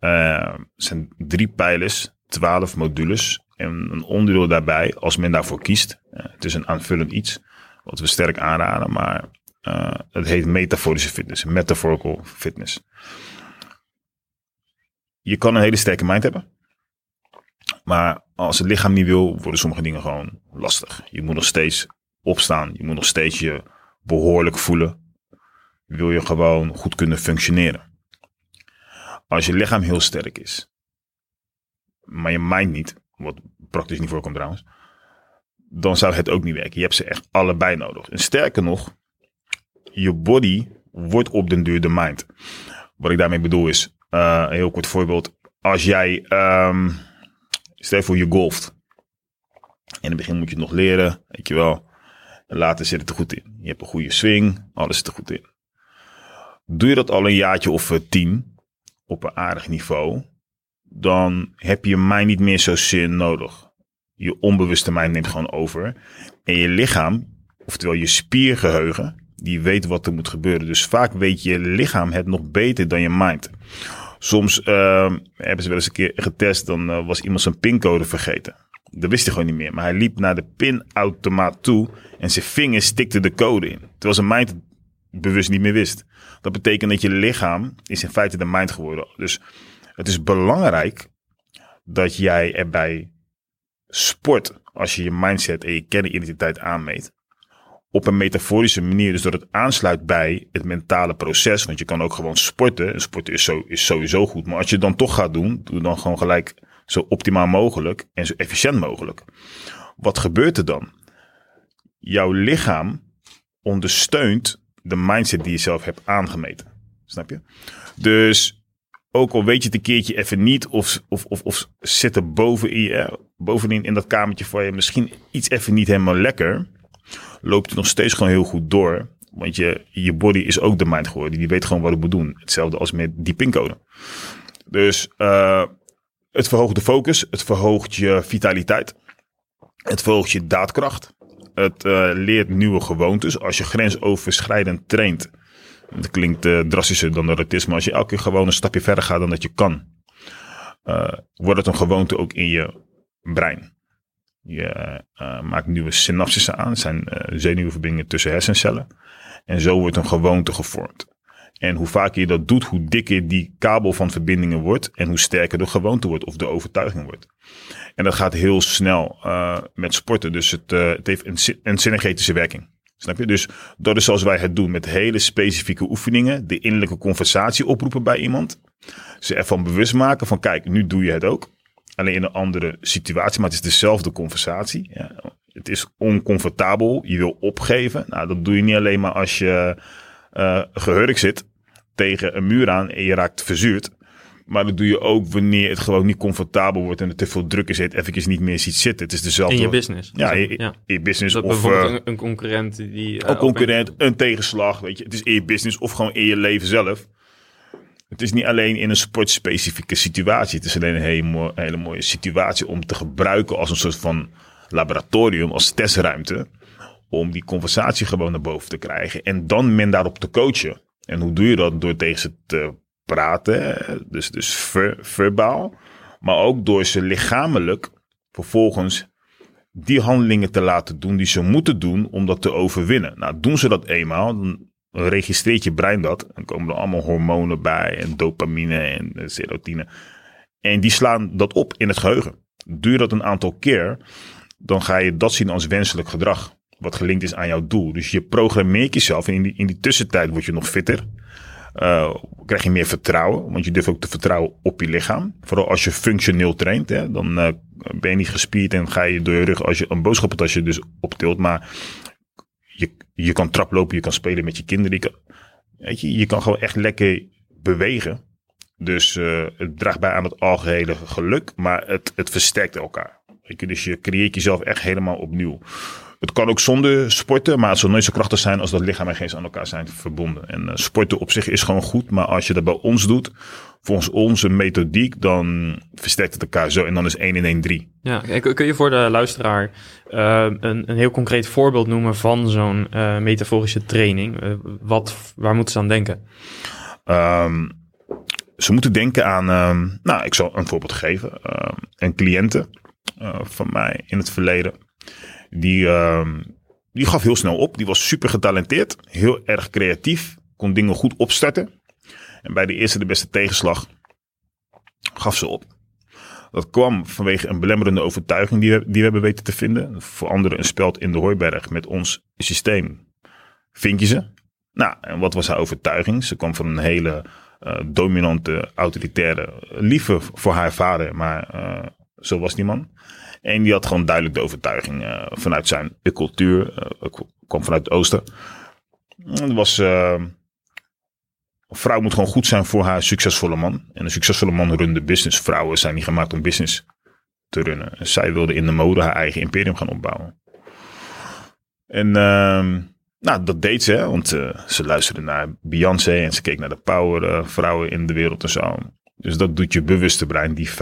uh, zijn drie pijlers 12 modules. En een onderdeel daarbij, als men daarvoor kiest. Uh, het is een aanvullend iets, wat we sterk aanraden, maar uh, het heet metaforische fitness, metaphorical fitness. Je kan een hele sterke mind hebben. Maar als het lichaam niet wil, worden sommige dingen gewoon lastig. Je moet nog steeds opstaan. Je moet nog steeds je behoorlijk voelen. Wil je gewoon goed kunnen functioneren. Als je lichaam heel sterk is, maar je mind niet, wat praktisch niet voorkomt trouwens, dan zou het ook niet werken. Je hebt ze echt allebei nodig. En sterker nog, je body wordt op den duur de mind. Wat ik daarmee bedoel is, uh, een heel kort voorbeeld. Als jij, um, stel voor je golft. In het begin moet je het nog leren, weet je wel. En later zit het er goed in. Je hebt een goede swing, alles zit er goed in. Doe je dat al een jaartje of eh, tien, op een aardig niveau, dan heb je mij niet meer zo zin nodig. Je onbewuste mind neemt gewoon over. En je lichaam, oftewel je spiergeheugen, die weet wat er moet gebeuren. Dus vaak weet je lichaam het nog beter dan je mind. Soms uh, hebben ze wel eens een keer getest, dan uh, was iemand zijn pincode vergeten. Dat wist hij gewoon niet meer. Maar hij liep naar de pinautomaat toe en zijn vinger stikte de code in. Terwijl zijn mind bewust niet meer wist. Dat betekent dat je lichaam is in feite de mind geworden. Dus het is belangrijk dat jij erbij sport als je je mindset en je kernidentiteit aanmeet op een metaforische manier. Dus dat het aansluit bij het mentale proces. Want je kan ook gewoon sporten. En sporten is, zo, is sowieso goed. Maar als je het dan toch gaat doen, doe dan gewoon gelijk zo optimaal mogelijk en zo efficiënt mogelijk. Wat gebeurt er dan? Jouw lichaam ondersteunt de mindset die je zelf hebt aangemeten. Snap je? Dus ook al weet je het een keertje even niet, of, of, of, of zit er bovenin, bovenin in dat kamertje voor je misschien iets even niet helemaal lekker loopt het nog steeds gewoon heel goed door. Want je, je body is ook de mind geworden. Die weet gewoon wat het moet doen. Hetzelfde als met die pincode. Dus uh, het verhoogt de focus. Het verhoogt je vitaliteit. Het verhoogt je daadkracht. Het uh, leert nieuwe gewoontes. Als je grensoverschrijdend traint. Dat klinkt uh, drastischer dan dat het is. Maar als je elke keer gewoon een stapje verder gaat dan dat je kan. wordt het een gewoonte ook in je brein. Je maakt nieuwe synapsen aan. Dat zijn zenuwverbindingen tussen hersencellen. En zo wordt een gewoonte gevormd. En hoe vaker je dat doet, hoe dikker die kabel van verbindingen wordt. En hoe sterker de gewoonte wordt of de overtuiging wordt. En dat gaat heel snel uh, met sporten. Dus het, het heeft een, synergetische werking. Snap je? Dus dat is zoals wij het doen met hele specifieke oefeningen. De innerlijke conversatie oproepen bij iemand. Ze ervan bewust maken van kijk, nu doe je het ook. Alleen in een andere situatie, maar het is dezelfde conversatie. Ja. Het is oncomfortabel, je wil opgeven. Nou, dat doe je niet alleen maar als je uh, gehurkt zit tegen een muur aan en je raakt verzuurd. Maar dat doe je ook wanneer het gewoon niet comfortabel wordt en er te veel druk is, het even niet meer ziet zitten. Het is dezelfde. In je business. Ja, in, ja. je business. Dat of bijvoorbeeld uh, een, concurrent die. Uh, een concurrent, een tegenslag. Weet je, het is in je business of gewoon in je leven zelf. Het is niet alleen in een sportspecifieke situatie. Het is alleen een hele, mooie, hele mooie situatie om te gebruiken als een soort van laboratorium, als testruimte. Om die conversatie gewoon naar boven te krijgen. En dan men daarop te coachen. En hoe doe je dat? Door tegen ze te praten. Dus, dus ver, verbaal. Maar ook door ze lichamelijk vervolgens die handelingen te laten doen die ze moeten doen om dat te overwinnen. Nou, doen ze dat eenmaal, dan registreert je brein dat. Dan komen er allemaal hormonen bij en dopamine en serotine. En die slaan dat op in het geheugen. Je dat een aantal keer, dan ga je dat zien als wenselijk gedrag. Wat gelinkt is aan jouw doel. Dus je programmeert jezelf en in die, in die tussentijd word je nog fitter. Uh, krijg je meer vertrouwen, want je durft ook te vertrouwen op je lichaam. Vooral als je functioneel traint, hè, dan uh, ben je niet gespierd en ga je door je rug als je een boodschappentasje dus optilt. Maar je, je kan traplopen, je kan spelen met je kinderen. Je kan, weet je, je kan gewoon echt lekker bewegen. Dus uh, het draagt bij aan het algehele geluk, maar het, het versterkt elkaar. Je, dus je creëert jezelf echt helemaal opnieuw. Het kan ook zonder sporten, maar het zal nooit zo krachtig zijn als dat lichaam en geest aan elkaar zijn verbonden. En uh, sporten op zich is gewoon goed, maar als je dat bij ons doet, volgens onze methodiek, dan versterkt het elkaar zo. En dan is 1 in 1 3. Ja, kun je voor de luisteraar uh, een, een heel concreet voorbeeld noemen van zo'n uh, metaforische training? Wat, waar moeten ze aan denken? Um, ze moeten denken aan, um, nou, ik zal een voorbeeld geven. Um, een cliënte van mij in het verleden, die, die gaf heel snel op. Die was super getalenteerd, heel erg creatief, kon dingen goed opstarten. En bij de eerste de beste tegenslag gaf ze op. Dat kwam vanwege een belemmerende overtuiging die we, die we hebben weten te vinden. Voor anderen een speld in de hooiberg met ons systeem. Vind je ze? Nou, en wat was haar overtuiging? Ze kwam van een hele uh, dominante, autoritaire, lieve voor haar vader, maar uh, zo was die man. En die had gewoon duidelijk de overtuiging uh, vanuit zijn cultuur, kwam vanuit het oosten. Het was, een vrouw moet gewoon goed zijn voor haar succesvolle man. En een succesvolle man runde business. Vrouwen zijn niet gemaakt om business te runnen. En zij wilde in de mode haar eigen imperium gaan opbouwen. En ehm, nou, dat deed ze, want uh, ze luisterde naar Beyoncé en ze keek naar de power uh, vrouwen in de wereld en zo. Dus dat doet je bewuste brein, die 5%,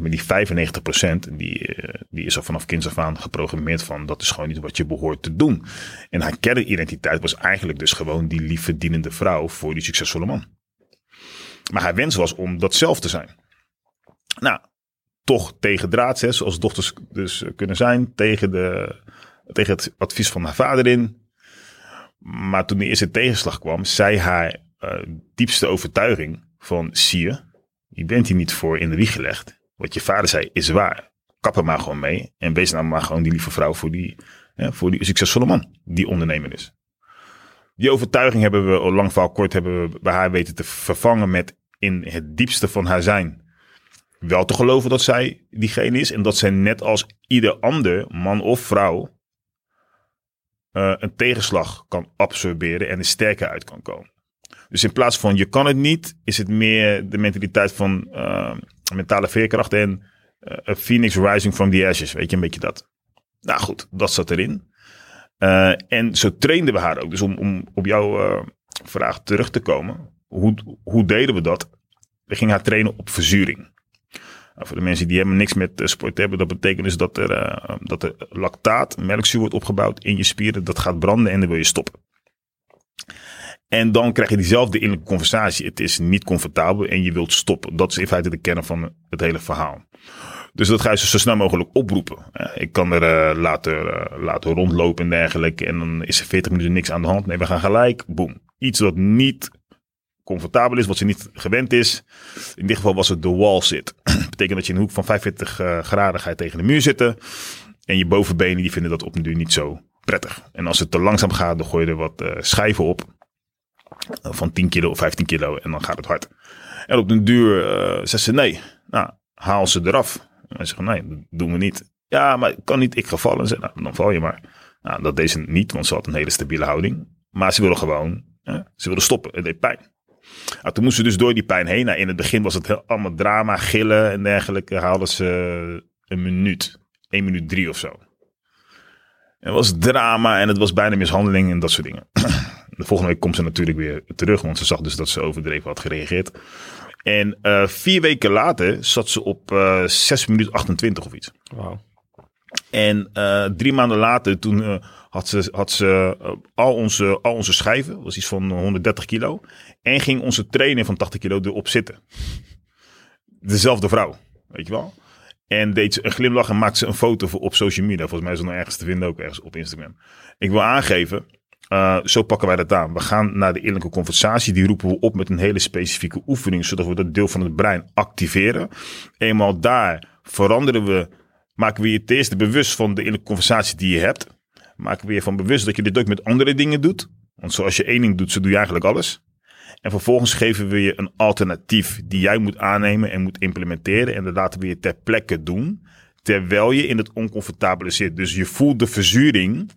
maar die 95%, die, uh, die is al vanaf kinds af aan geprogrammeerd van dat is gewoon niet wat je behoort te doen. En haar kernidentiteit was eigenlijk dus gewoon die lieve dienende vrouw voor die succesvolle man. Maar haar wens was om dat zelf te zijn. Nou, toch tegen draad, zoals dochters dus kunnen zijn, tegen, de, tegen het advies van haar vader in maar toen de eerste tegenslag kwam, zei haar uh, diepste overtuiging van zie je, je bent hier niet voor in de wieg gelegd. Wat je vader zei is waar. Kap er maar gewoon mee en wees nou maar gewoon die lieve vrouw voor die, ja, voor die succesvolle man die ondernemer is. Die overtuiging hebben we, lang verhaal kort, hebben we bij haar weten te vervangen met in het diepste van haar zijn wel te geloven dat zij diegene is. En dat zij net als ieder ander, man of vrouw, uh, een tegenslag kan absorberen en er sterker uit kan komen. Dus in plaats van je kan het niet, is het meer de mentaliteit van uh, mentale veerkracht en a phoenix rising from the ashes. Weet je, een beetje dat. Nou goed, dat zat erin. en zo trainden we haar ook. Dus om, om op jouw vraag terug te komen. Hoe, hoe deden we dat? We gingen haar trainen op verzuring. Nou, voor de mensen die helemaal niks met sport hebben, dat betekent dus dat er, dat er lactaat, melkzuur wordt opgebouwd in je spieren. Dat gaat branden en dan wil je stoppen. En dan krijg je diezelfde innerlijke conversatie. Het is niet comfortabel en je wilt stoppen. Dat is in feite de kern van het hele verhaal. Dus dat ga je zo snel mogelijk oproepen. Ik kan er uh, laten, uh, laten rondlopen en dergelijke. En dan is er 40 minuten niks aan de hand. Nee, we gaan gelijk. Boom. Iets wat niet comfortabel is, wat ze niet gewend is. In dit geval was het de wall sit. betekent dat je in een hoek van 45 uh, graden ga je tegen de muur zitten. En je bovenbenen die vinden dat op een duur niet zo prettig. En als het te langzaam gaat, dan gooi je er wat schijven op. Van 10 kilo of 15 kilo en dan gaat het hard. En op den duur uh, zegt ze nee. Nou, haal ze eraf. En zeggen nee, dat doen we niet. Ja, maar kan niet, ik ga vallen. Zeg, nou, dan val je maar. Nou, dat deed ze niet, want ze had een hele stabiele houding. Maar ze wilde gewoon, ze wilde stoppen. Het deed pijn. Nou, toen moesten ze dus door die pijn heen. Nou, in het begin was het heel, allemaal drama, gillen en dergelijke. Haalden ze een minuut. 1 minuut drie of zo. Het was drama en het was bijna mishandeling en dat soort dingen. De volgende week komt ze natuurlijk weer terug, want ze zag dus dat ze overdreven had gereageerd. En uh, vier weken later zat ze op uh, eh, 6 minuten 28 of iets. Wow. En uh, drie maanden later, toen had ze, had ze al, onze, al onze schijven, was iets van 130 kilo. En ging onze trainer van 80 kilo erop zitten. Dezelfde vrouw, weet je wel. En deed ze een glimlach en maakte ze een foto voor op social media. Volgens mij is het nog ergens te vinden, ook ergens op Instagram. Ik wil aangeven, uh, zo pakken wij dat aan. We gaan naar de innerlijke conversatie. Die roepen we op met een hele specifieke oefening, zodat we dat deel van het brein activeren. Eenmaal daar veranderen we, maken we je het eerste bewust van de innerlijke conversatie die je hebt. Maken we je van bewust dat je dit ook met andere dingen doet. Want zoals je één ding doet, zo doe je eigenlijk alles. En vervolgens geven we je een alternatief die jij moet aannemen en moet implementeren. En dat laten we je ter plekke doen. Terwijl je in het oncomfortabele zit. Dus je voelt de verzuring.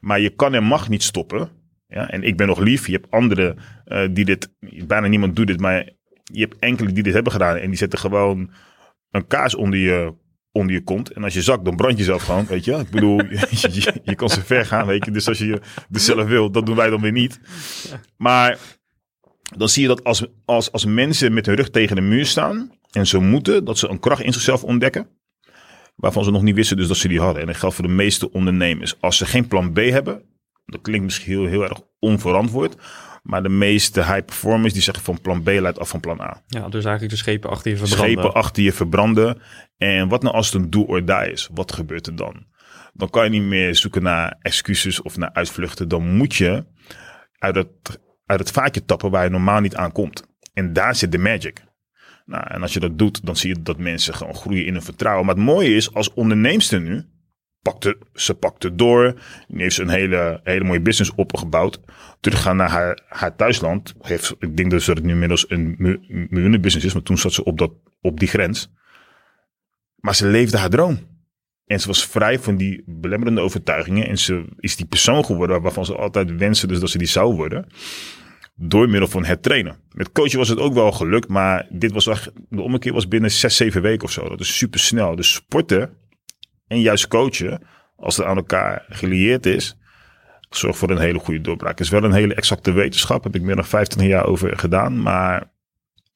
Maar je kan en mag niet stoppen. Ja, en ik ben nog lief. Je hebt anderen uh, die dit. Bijna niemand doet dit. Maar je hebt enkele die dit hebben gedaan. En die zetten gewoon een kaas onder je, onder je kont. En als je zakt, dan brand je zelf gewoon. Weet je. Ik bedoel, je, je, kan zo ver gaan. Weet je. Dus als je dus zelf wil, dat doen wij dan weer niet. Maar dan zie je dat als, als, als mensen met hun rug tegen de muur staan en ze moeten, dat ze een kracht in zichzelf ontdekken, waarvan ze nog niet wisten dus dat ze die hadden. En dat geldt voor de meeste ondernemers. Als ze geen plan B hebben, dat klinkt misschien heel, heel erg onverantwoord, maar de meeste high performers die zeggen van plan B leidt af van plan A. Ja, dus eigenlijk de schepen achter je verbranden. Schepen achter je verbranden. En wat nou als het een do or die is? Wat gebeurt er dan? Dan kan je niet meer zoeken naar excuses of naar uitvluchten. Dan moet je uit het uit het vaatje tappen waar je normaal niet aan komt. En daar zit de magic. Nou, en als je dat doet, dan zie je dat mensen gewoon groeien in hun vertrouwen. Maar het mooie is, als onderneemster nu, pakte, ze pakte door. Nu heeft ze een hele, hele mooie business opgebouwd. Teruggaan naar haar, haar thuisland. Heeft, ik denk dat het nu inmiddels een miljoenen business is. Maar toen zat ze op, dat, op die grens. Maar ze leefde haar droom. En ze was vrij van die belemmerende overtuigingen. En ze is die persoon geworden waarvan ze altijd wensen dus dat ze die zou worden. Door middel van het trainen. Met coachen was het ook wel gelukt. Maar dit was echt, de ommekeer was binnen 6, 7 weken of zo. Dat is super snel. Dus sporten en juist coachen, als het aan elkaar gelieerd is, zorgt voor een hele goede doorbraak. Het is wel een hele exacte wetenschap. Heb ik meer dan 25 jaar over gedaan. Maar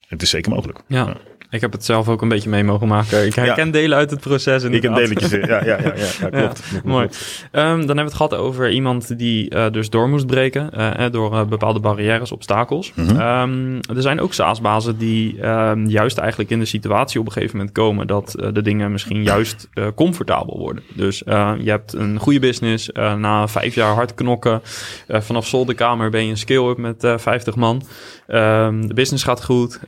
het is zeker mogelijk. ja. Ik heb het zelf ook een beetje mee mogen maken. Ik herken delen uit het proces. Ik ken deletjes, ja, ja, ja, ja, klopt. mooi. Um, dan hebben we het gehad over iemand die uh, dus door moest breken uh, door uh, bepaalde barrières, obstakels. Mm -hmm. um, er zijn ook SaaS-bazen die um, juist eigenlijk in de situatie op een gegeven moment komen dat de dingen misschien juist comfortabel worden. Dus je hebt een goede business, na vijf jaar hard knokken, vanaf zolderkamer ben je een scale-up met 50 man. de business gaat goed,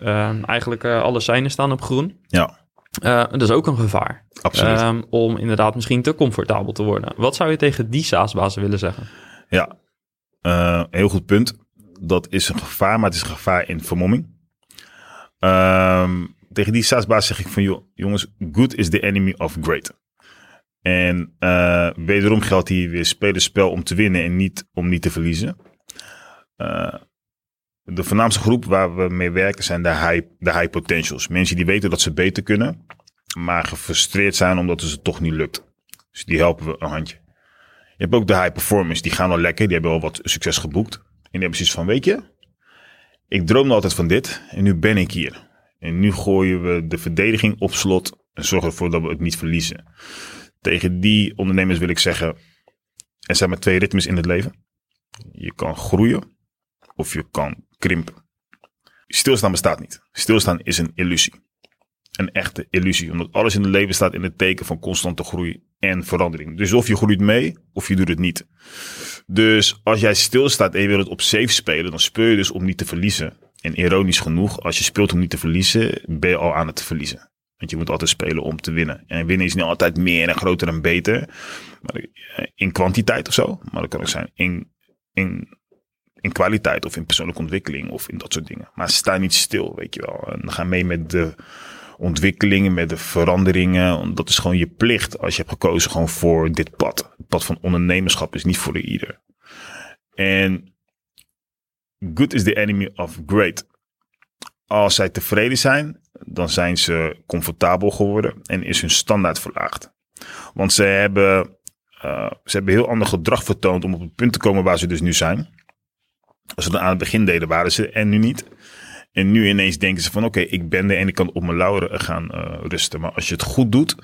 eigenlijk alle zijn staan op groen. Ja. Uh, dat is ook een gevaar. Absoluut. Um, om inderdaad misschien te comfortabel te worden. Wat zou je tegen die SaaS-bazen willen zeggen? Ja, uh, heel goed punt. Dat is een gevaar, maar het is een gevaar in vermomming. Um, tegen die SaaS-baas zeg ik van, joh, jongens, good is the enemy of great. En uh, wederom geldt hier weer spelen spel om te winnen en niet om niet te verliezen. De voornaamste groep waar we mee werken zijn de high, de high potentials. Mensen die weten dat ze beter kunnen, maar gefrustreerd zijn omdat het ze toch niet lukt. Dus die helpen we een handje. Je hebt ook de high performers, die gaan al lekker, die hebben al wat succes geboekt. En die hebben precies van, weet je, ik droomde altijd van dit en nu ben ik hier. En nu gooien we de verdediging op slot en zorgen ervoor dat we het niet verliezen. Tegen die ondernemers wil ik zeggen, er zijn maar twee ritmes in het leven. Je kan groeien of je kan krimpen. Stilstaan bestaat niet. Stilstaan is een illusie. Een echte illusie. Omdat alles in het leven staat in het teken van constante groei en verandering. Dus of je groeit mee, of je doet het niet. Dus als jij stilstaat en je wil het op safe spelen, dan speel je dus om niet te verliezen. En ironisch genoeg, als je speelt om niet te verliezen, ben je al aan het verliezen. Want je moet altijd spelen om te winnen. En winnen is niet altijd meer en groter en beter. Maar in kwantiteit of zo. Maar dat kan ook zijn in, in in kwaliteit of in persoonlijke ontwikkeling of in dat soort dingen. Maar sta niet stil, weet je wel. En ga mee met de ontwikkelingen, met de veranderingen. Dat is gewoon je plicht als je hebt gekozen gewoon voor dit pad. Het pad van ondernemerschap is niet voor ieder. En good is the enemy of great. Als zij tevreden zijn, dan zijn ze comfortabel geworden en is hun standaard verlaagd. Want ze hebben, uh, ze hebben heel ander gedrag vertoond om op het punt te komen waar ze dus nu zijn. Als ze dan aan het begin deden, waren ze en nu niet. En nu ineens denken ze van oké, ik ben er en ik kan op mijn lauren gaan uh, rusten. Maar als je het goed doet,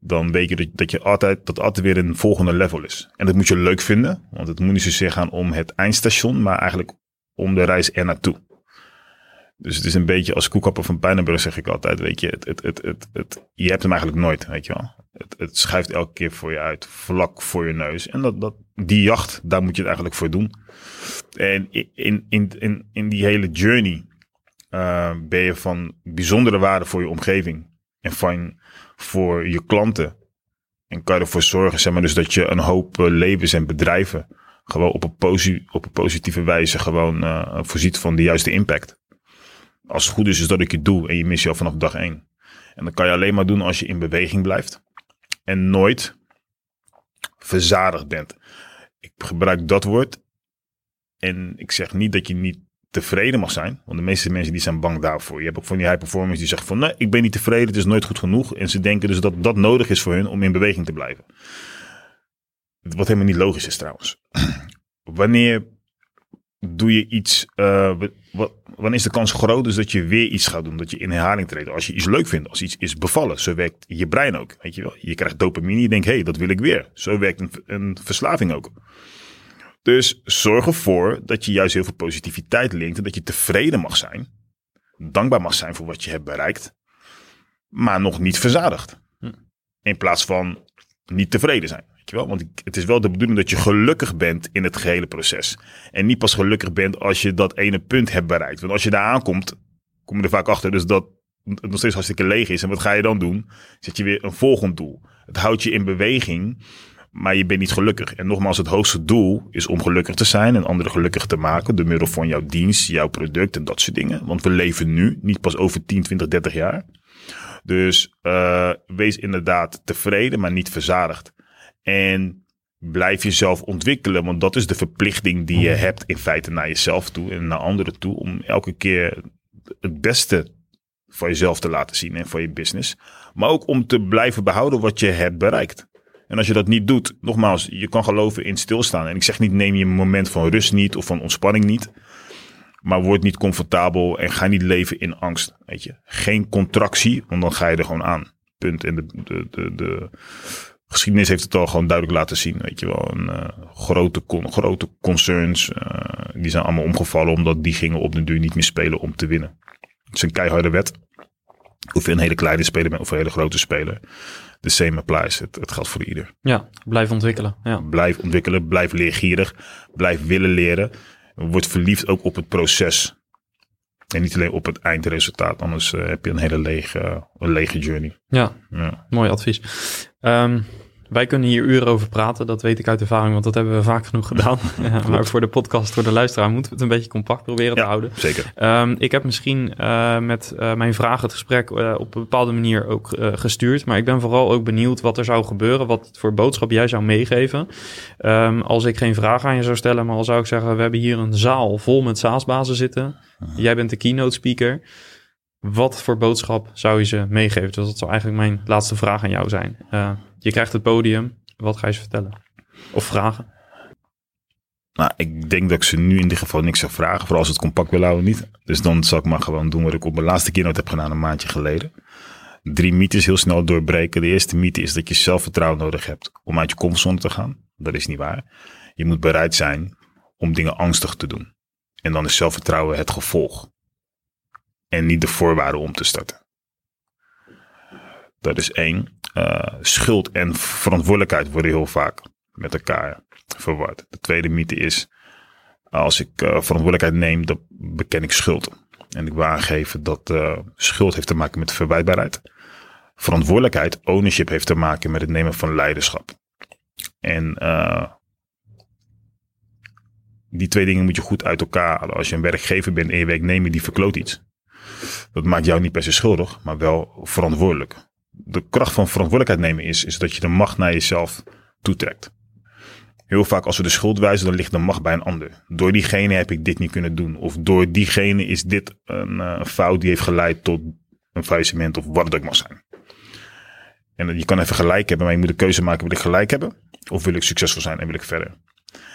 dan weet je dat, dat je altijd, dat altijd weer een volgende level is. En dat moet je leuk vinden, want het moet niet zozeer gaan om het eindstation, maar eigenlijk om de reis er naartoe. Dus het is een beetje als koekapper van Pijnenburg zeg ik altijd, weet je, het, het, het, het, het, je hebt hem eigenlijk nooit, weet je wel. Het, het schuift elke keer voor je uit, vlak voor je neus. En dat, dat, die jacht, daar moet je het eigenlijk voor doen. En in, in, in, in die hele journey uh, ben je van bijzondere waarde voor je omgeving en van voor je klanten. En kan je ervoor zorgen, zeg maar, dus dat je een hoop uh, levens en bedrijven gewoon op een, posi op een positieve wijze gewoon uh, voorziet van de juiste impact. Als het goed is, is dat ik het doe en je mis je al vanaf dag één. En dat kan je alleen maar doen als je in beweging blijft. En nooit verzadigd bent. Ik gebruik dat woord en ik zeg niet dat je niet tevreden mag zijn. Want de meeste mensen die zijn bang daarvoor. Je hebt ook van die high performers die zeggen van nee, ik ben niet tevreden, het is nooit goed genoeg. En ze denken dus dat dat nodig is voor hun om in beweging te blijven. Wat helemaal niet logisch is trouwens. Wanneer doe je iets, uh, wat, wanneer is de kans groot dus dat je weer iets gaat doen, dat je in herhaling treedt. Als je iets leuk vindt, als iets is bevallen, zo werkt je brein ook. Weet je, wel? je krijgt dopamine, je denkt, hé, hey, dat wil ik weer. Zo werkt een, een verslaving ook. Dus zorg ervoor dat je juist heel veel positiviteit linkt en dat je tevreden mag zijn. Dankbaar mag zijn voor wat je hebt bereikt. Maar nog niet verzadigd. Hm. In plaats van niet tevreden zijn. Weet je wel? Want het is wel de bedoeling dat je gelukkig bent in het gehele proces. En niet pas gelukkig bent als je dat ene punt hebt bereikt. Want als je daar aankomt, kom je er vaak achter dus dat nog steeds hartstikke leeg is. En wat ga je dan doen? Zet je weer een volgend doel. Het houdt je in beweging, maar je bent niet gelukkig. En nogmaals, het hoogste doel is om gelukkig te zijn en anderen gelukkig te maken. Door middel van jouw dienst, jouw product en dat soort dingen. Want we leven nu, niet pas over 10, 20, 30 jaar. Dus uh, wees inderdaad tevreden, maar niet verzadigd. En blijf jezelf ontwikkelen, want dat is de verplichting die je hebt in feite naar jezelf toe en naar anderen toe. Om elke keer het beste van jezelf te laten zien en van je business. Maar ook om te blijven behouden wat je hebt bereikt. En als je dat niet doet, nogmaals, je kan geloven in stilstaan. En ik zeg niet, neem je een moment van rust niet of van ontspanning niet. Maar word niet comfortabel en ga niet leven in angst. Weet je, geen contractie, want dan ga je er gewoon aan. Punt. En de, de, de, de geschiedenis heeft het al gewoon duidelijk laten zien. Weet je wel, uh, grote, grote concerns, uh, die zijn allemaal omgevallen omdat die gingen op de duur niet meer spelen om te winnen. Het is een keiharde wet. Of een hele kleine speler bent of een hele grote speler. The same applies. Het, het geldt voor ieder. Ja, blijf ontwikkelen. Ja. Blijf ontwikkelen, blijf leergierig, blijf willen leren. Word verliefd ook op het proces. En niet alleen op het eindresultaat, anders uh, heb je een hele lege, een lege journey. Ja, ja. mooi advies. Um, wij kunnen hier uren over praten, dat weet ik uit ervaring, want dat hebben we vaak genoeg gedaan. maar voor de podcast, voor de luisteraar, moeten we het een beetje compact proberen te houden. Zeker. Um, ik heb misschien uh, met uh, mijn vragen het gesprek uh, op een bepaalde manier ook gestuurd. Maar ik ben vooral ook benieuwd wat er zou gebeuren, wat voor boodschap jij zou meegeven. Um, als ik geen vraag aan je zou stellen, maar al zou ik zeggen, we hebben hier een zaal vol met SaaS-bazen zitten. Jij bent de keynote speaker. Wat voor boodschap zou je ze meegeven? Dus dat zou eigenlijk mijn laatste vraag aan jou zijn. Je krijgt het podium. Wat ga je ze vertellen? Of vragen? Nou, ik denk dat ik ze nu in dit geval niks zou vragen. Vooral als het compact wil houden niet. Dus dan zal ik maar gewoon doen wat ik op mijn laatste keynote heb gedaan een maandje geleden. Drie mythes heel snel doorbreken. De eerste mythe is dat je zelfvertrouwen nodig hebt om uit je comfortzone te gaan. Dat is niet waar. Je moet bereid zijn om dingen angstig te doen. En dan is zelfvertrouwen het gevolg en niet de voorwaarden om te starten. Dat is één. Uh, schuld en verantwoordelijkheid worden heel vaak met elkaar verward. De tweede mythe is, als ik uh, verantwoordelijkheid neem, dan beken ik schuld. En ik wil aangeven dat uh, schuld heeft te maken met verwijtbaarheid. Verantwoordelijkheid, ownership, heeft te maken met het nemen van leiderschap. En die twee dingen moet je goed uit elkaar halen. Als je een werkgever bent en je werknemer die verkloot iets dat maakt jou niet per se schuldig, maar wel verantwoordelijk. De kracht van verantwoordelijkheid nemen is, is dat je de macht naar jezelf toetrekt. Heel vaak als we de schuld wijzen, dan ligt de macht bij een ander. Door diegene heb ik dit niet kunnen doen. Of door diegene is dit een uh, fout die heeft geleid tot een faillissement of wat het ook mag zijn. En je kan even gelijk hebben, maar je moet de keuze maken, wil ik gelijk hebben? Of wil ik succesvol zijn en wil ik verder?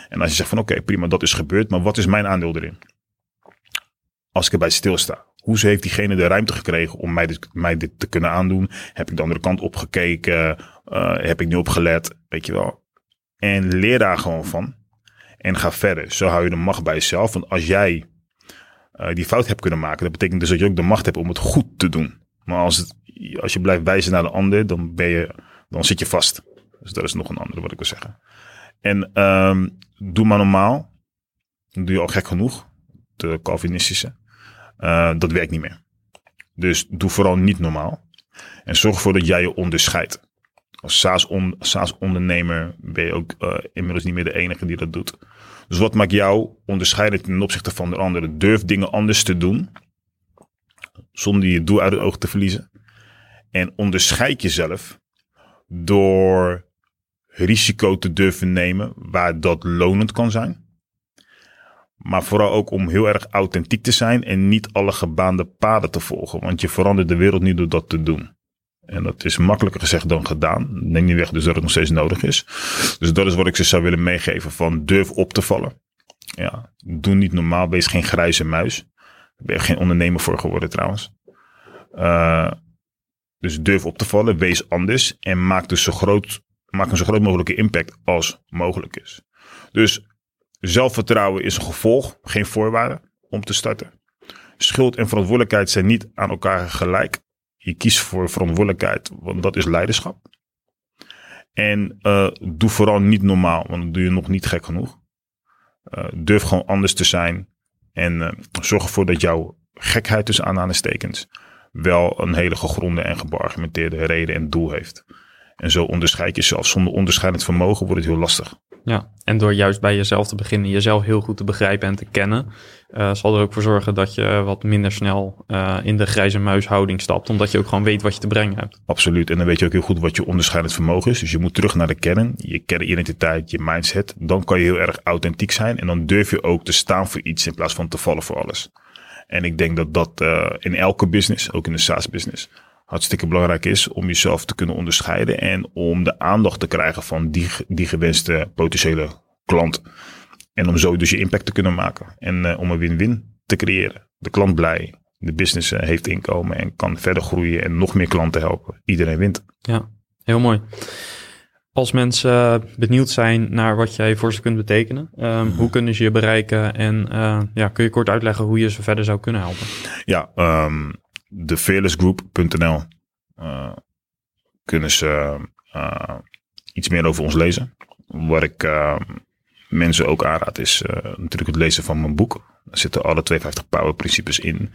En als je zegt van oké, prima, dat is gebeurd, maar wat is mijn aandeel erin? Als ik erbij stilsta. Hoe heeft diegene de ruimte gekregen om mij dit, mij dit te kunnen aandoen? Heb ik de andere kant opgekeken? Uh, heb ik niet opgelet? Weet je wel. En leer daar gewoon van. En ga verder. Zo hou je de macht bij jezelf. Want als jij uh, die fout hebt kunnen maken, dat betekent dus dat je ook de macht hebt om het goed te doen. Maar als, het, als je blijft wijzen naar de ander, dan, ben je, dan zit je vast. Dus dat is nog een andere wat ik wil zeggen. En um, doe maar normaal. Dan doe je al gek genoeg. De Calvinistische. Uh, dat werkt niet meer. Dus doe vooral niet normaal. En zorg ervoor dat jij je onderscheidt. Als SaaS-ondernemer ben je ook uh, inmiddels niet meer de enige die dat doet. Dus wat maakt jou onderscheidend ten opzichte van de anderen? Durf dingen anders te doen. Zonder je doel uit het oog te verliezen. En onderscheid jezelf door risico te durven nemen waar dat lonend kan zijn. Maar vooral ook om heel erg authentiek te zijn en niet alle gebaande paden te volgen. Want je verandert de wereld niet door dat te doen. En dat is makkelijker gezegd dan gedaan. Neem niet weg dus dat het nog steeds nodig is. Dus dat is wat ik ze zou willen meegeven van durf op te vallen. Ja, doe niet normaal, wees geen grijze muis. Daar ben je geen ondernemer voor geworden trouwens. Uh, dus durf op te vallen, wees anders en maak dus zo groot, maak een zo groot mogelijke impact als mogelijk is. Dus Zelfvertrouwen is een gevolg, geen voorwaarde om te starten. Schuld en verantwoordelijkheid zijn niet aan elkaar gelijk. Je kiest voor verantwoordelijkheid, want dat is leiderschap. En uh, doe vooral niet normaal, want dan doe je nog niet gek genoeg. Uh, durf gewoon anders te zijn. En uh, zorg ervoor dat jouw gekheid tussen aanhalingstekens wel een hele gegronde en gebargumenteerde reden en doel heeft. En zo onderscheid je jezelf. Zonder onderscheidend vermogen wordt het heel lastig. Ja, en door juist bij jezelf te beginnen, jezelf heel goed te begrijpen en te kennen, uh, zal er ook voor zorgen dat je wat minder snel uh, in de grijze muishouding stapt, omdat je ook gewoon weet wat je te brengen hebt. Absoluut, en dan weet je ook heel goed wat je onderscheidend vermogen is. Dus je moet terug naar de kern, je kernidentiteit, je mindset. Dan kan je heel erg authentiek zijn en dan durf je ook te staan voor iets in plaats van te vallen voor alles. En ik denk dat dat uh, in elke business, ook in de SaaS-business, hartstikke belangrijk is om jezelf te kunnen onderscheiden en om de aandacht te krijgen van die, die gewenste potentiële klant. En om zo dus je impact te kunnen maken en uh, om een win-win te creëren. De klant blij, de business uh, heeft inkomen en kan verder groeien en nog meer klanten helpen. Iedereen wint. Ja, heel mooi. Als mensen uh, benieuwd zijn naar wat jij voor ze kunt betekenen, um, hoe kunnen ze je bereiken en ja, kun je kort uitleggen hoe je ze verder zou kunnen helpen? Ja, um, de fearlessgroup.nl uh, kunnen ze uh, iets meer over ons lezen. Wat ik uh, mensen ook aanraad is natuurlijk het lezen van mijn boek. Er zitten alle 52 power principes in.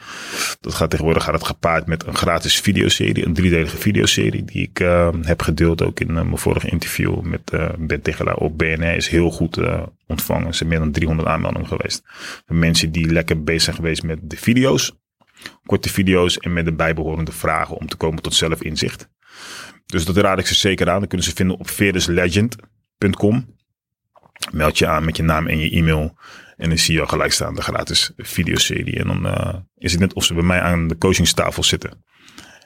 Dat gaat tegenwoordig gaat het gepaard met een gratis videoserie, een driedelige videoserie die ik heb gedeeld ook in mijn vorige interview met Ben Tegelaar op BNR. Is heel goed ontvangen. Er zijn meer dan 300 aanmeldingen geweest. Mensen die lekker bezig zijn geweest met de video's korte video's en met de bijbehorende vragen om te komen tot zelfinzicht. Dus dat raad ik ze zeker aan. Dat kunnen ze vinden op verislegend.com. Meld je aan met je naam en je e-mail. En dan zie je al gelijk staan de gratis videoserie. En dan uh, is het net of ze bij mij aan de coachingstafel zitten.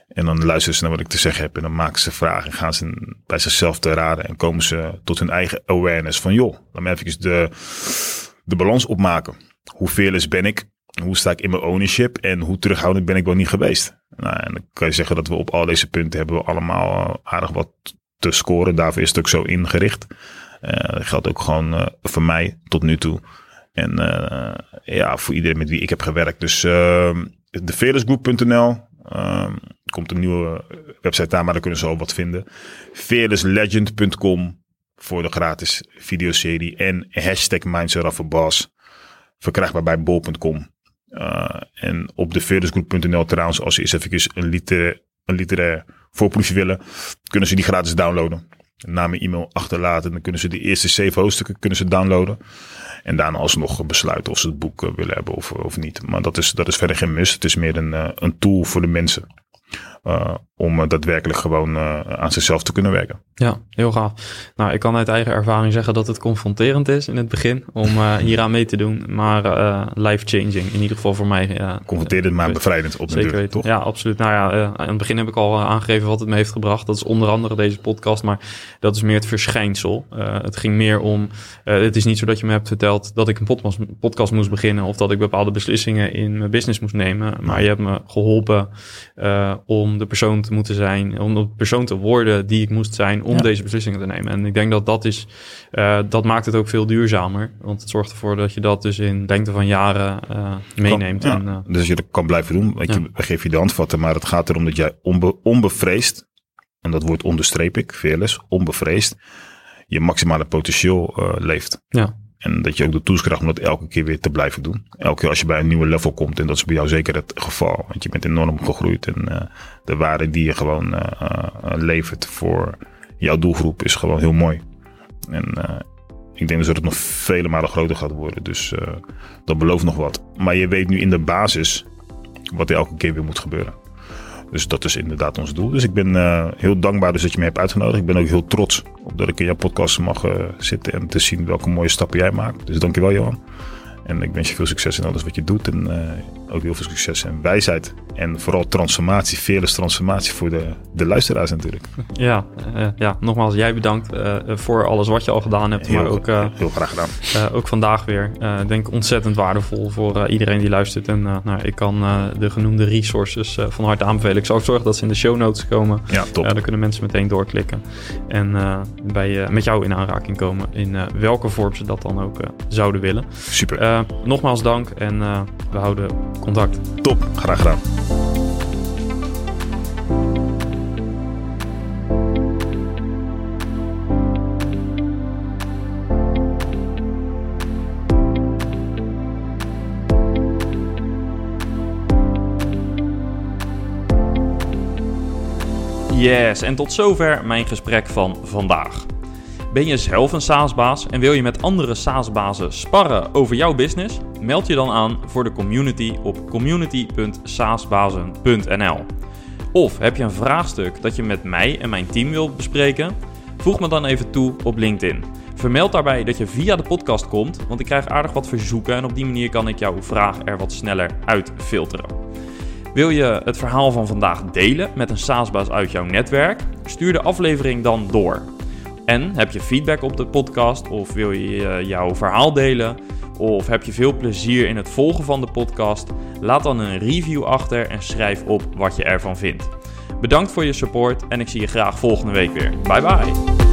En dan luisteren ze naar wat ik te zeggen heb. En dan maken ze vragen en gaan ze bij zichzelf te raden. En komen ze tot hun eigen awareness van joh, laat me even de, de balans opmaken. Hoe fearless ben ik? Hoe sta ik in mijn ownership en hoe terughoudend ben ik wel niet geweest? Nou, en dan kan je zeggen dat we op al deze punten hebben we allemaal eh, aardig wat te scoren. Daarvoor is het ook zo ingericht. Uh, dat geldt ook gewoon uh, voor mij tot nu toe. En ja, voor iedereen met wie ik heb gewerkt. Dus uh, de uh, komt een nieuwe website daar, maar daar kunnen ze al wat vinden. fearlesslegend.com voor de gratis videoserie. En hashtag Verkrijgbaar bij bol.com. Uh, en op de verdersgroep.nl trouwens, als ze eens even een, literair, een literair voorproefje willen, kunnen ze die gratis downloaden. Naam en e-mail achterlaten. Dan kunnen ze de eerste zeven hoofdstukken kunnen ze downloaden. En daarna alsnog besluiten of ze het boek uh, willen hebben of, of niet. Maar dat is, dat is verder geen must. Het is meer een, uh, een tool voor de mensen. Uh, om daadwerkelijk gewoon uh, aan zichzelf te kunnen werken. Ja, heel gaaf. Nou, ik kan uit eigen ervaring zeggen dat het confronterend is in het begin om uh, hieraan mee te doen, maar life-changing in ieder geval voor mij. Confronterend, maar bevrijdend op Zeker weten. toch? Ja, absoluut. Nou ja, aan het begin heb ik al aangegeven wat het me heeft gebracht. Dat is onder andere deze podcast, maar dat is meer het verschijnsel. het ging meer om, het is niet zo dat je me hebt verteld dat ik een podcast, podcast moest beginnen of dat ik bepaalde beslissingen in mijn business moest nemen, maar je hebt me geholpen om de persoon te moeten zijn, om de persoon te worden die ik moest zijn om deze beslissingen te nemen. En ik denk dat dat is, uh, dat maakt het ook veel duurzamer. Want het zorgt ervoor dat je dat dus in lengte van jaren uh, meeneemt. Kan, en, uh, dus je dat kan blijven doen. Want je, we geven je de handvatten, maar het gaat erom dat jij onbe, onbevreesd, en dat woord onderstreep ik, fearless, onbevreesd, je maximale potentieel leeft. Ja. En dat je ook de tools krijgt om dat elke keer weer te blijven doen. Elke keer als je bij een nieuwe level komt. En dat is bij jou zeker het geval. Want je bent enorm gegroeid. En uh, de waarde die je gewoon uh, uh, levert voor jouw doelgroep is gewoon heel mooi. En ik denk dus dat het nog vele malen groter gaat worden. Dus dat belooft nog wat. Maar je weet nu in de basis wat er elke keer weer moet gebeuren. Dus dat is inderdaad ons doel. Dus ik ben uh, heel dankbaar dus dat je me hebt uitgenodigd. Ik ben ook heel trots op dat ik in jouw podcast mag uh, zitten en te zien welke mooie stappen jij maakt. Dus dankjewel Johan. En ik wens je veel succes in alles wat je doet. En uh, ook heel veel succes en wijsheid. En vooral transformatie, fearless transformatie voor de, de luisteraars natuurlijk. Ja, uh, ja, nogmaals jij bedankt uh, voor alles wat je al gedaan hebt. Heel, maar ook, heel graag gedaan. ook vandaag weer. Ik denk ontzettend waardevol voor iedereen die luistert. En nou, ik kan de genoemde resources van harte aanbevelen. Ik zal ook zorgen dat ze in de show notes komen. Ja, top. daar kunnen mensen meteen doorklikken. En bij, met jou in aanraking komen. In welke vorm ze dat dan ook zouden willen. Super. Nogmaals dank en we houden contact. Top, graag gedaan. Yes, en tot zover mijn gesprek van vandaag. Ben je zelf een SaaS-baas en wil je met andere SaaS-bazen sparren over jouw business? Meld je dan aan voor de community op community.saasbazen.nl. Of heb je een vraagstuk dat je met mij en mijn team wilt bespreken? Voeg me dan even toe op LinkedIn. Vermeld daarbij dat je via de podcast komt, want ik krijg aardig wat verzoeken en op die manier kan ik jouw vraag er wat sneller uitfilteren. Wil je het verhaal van vandaag delen met een SaaS-baas uit jouw netwerk? Stuur de aflevering dan door. En heb je feedback op de podcast of wil je eh, jouw verhaal delen? Of heb je veel plezier in het volgen van de podcast? Laat dan een review achter en schrijf op wat je ervan vindt. Bedankt voor je support en ik zie je graag volgende week weer. Bye bye.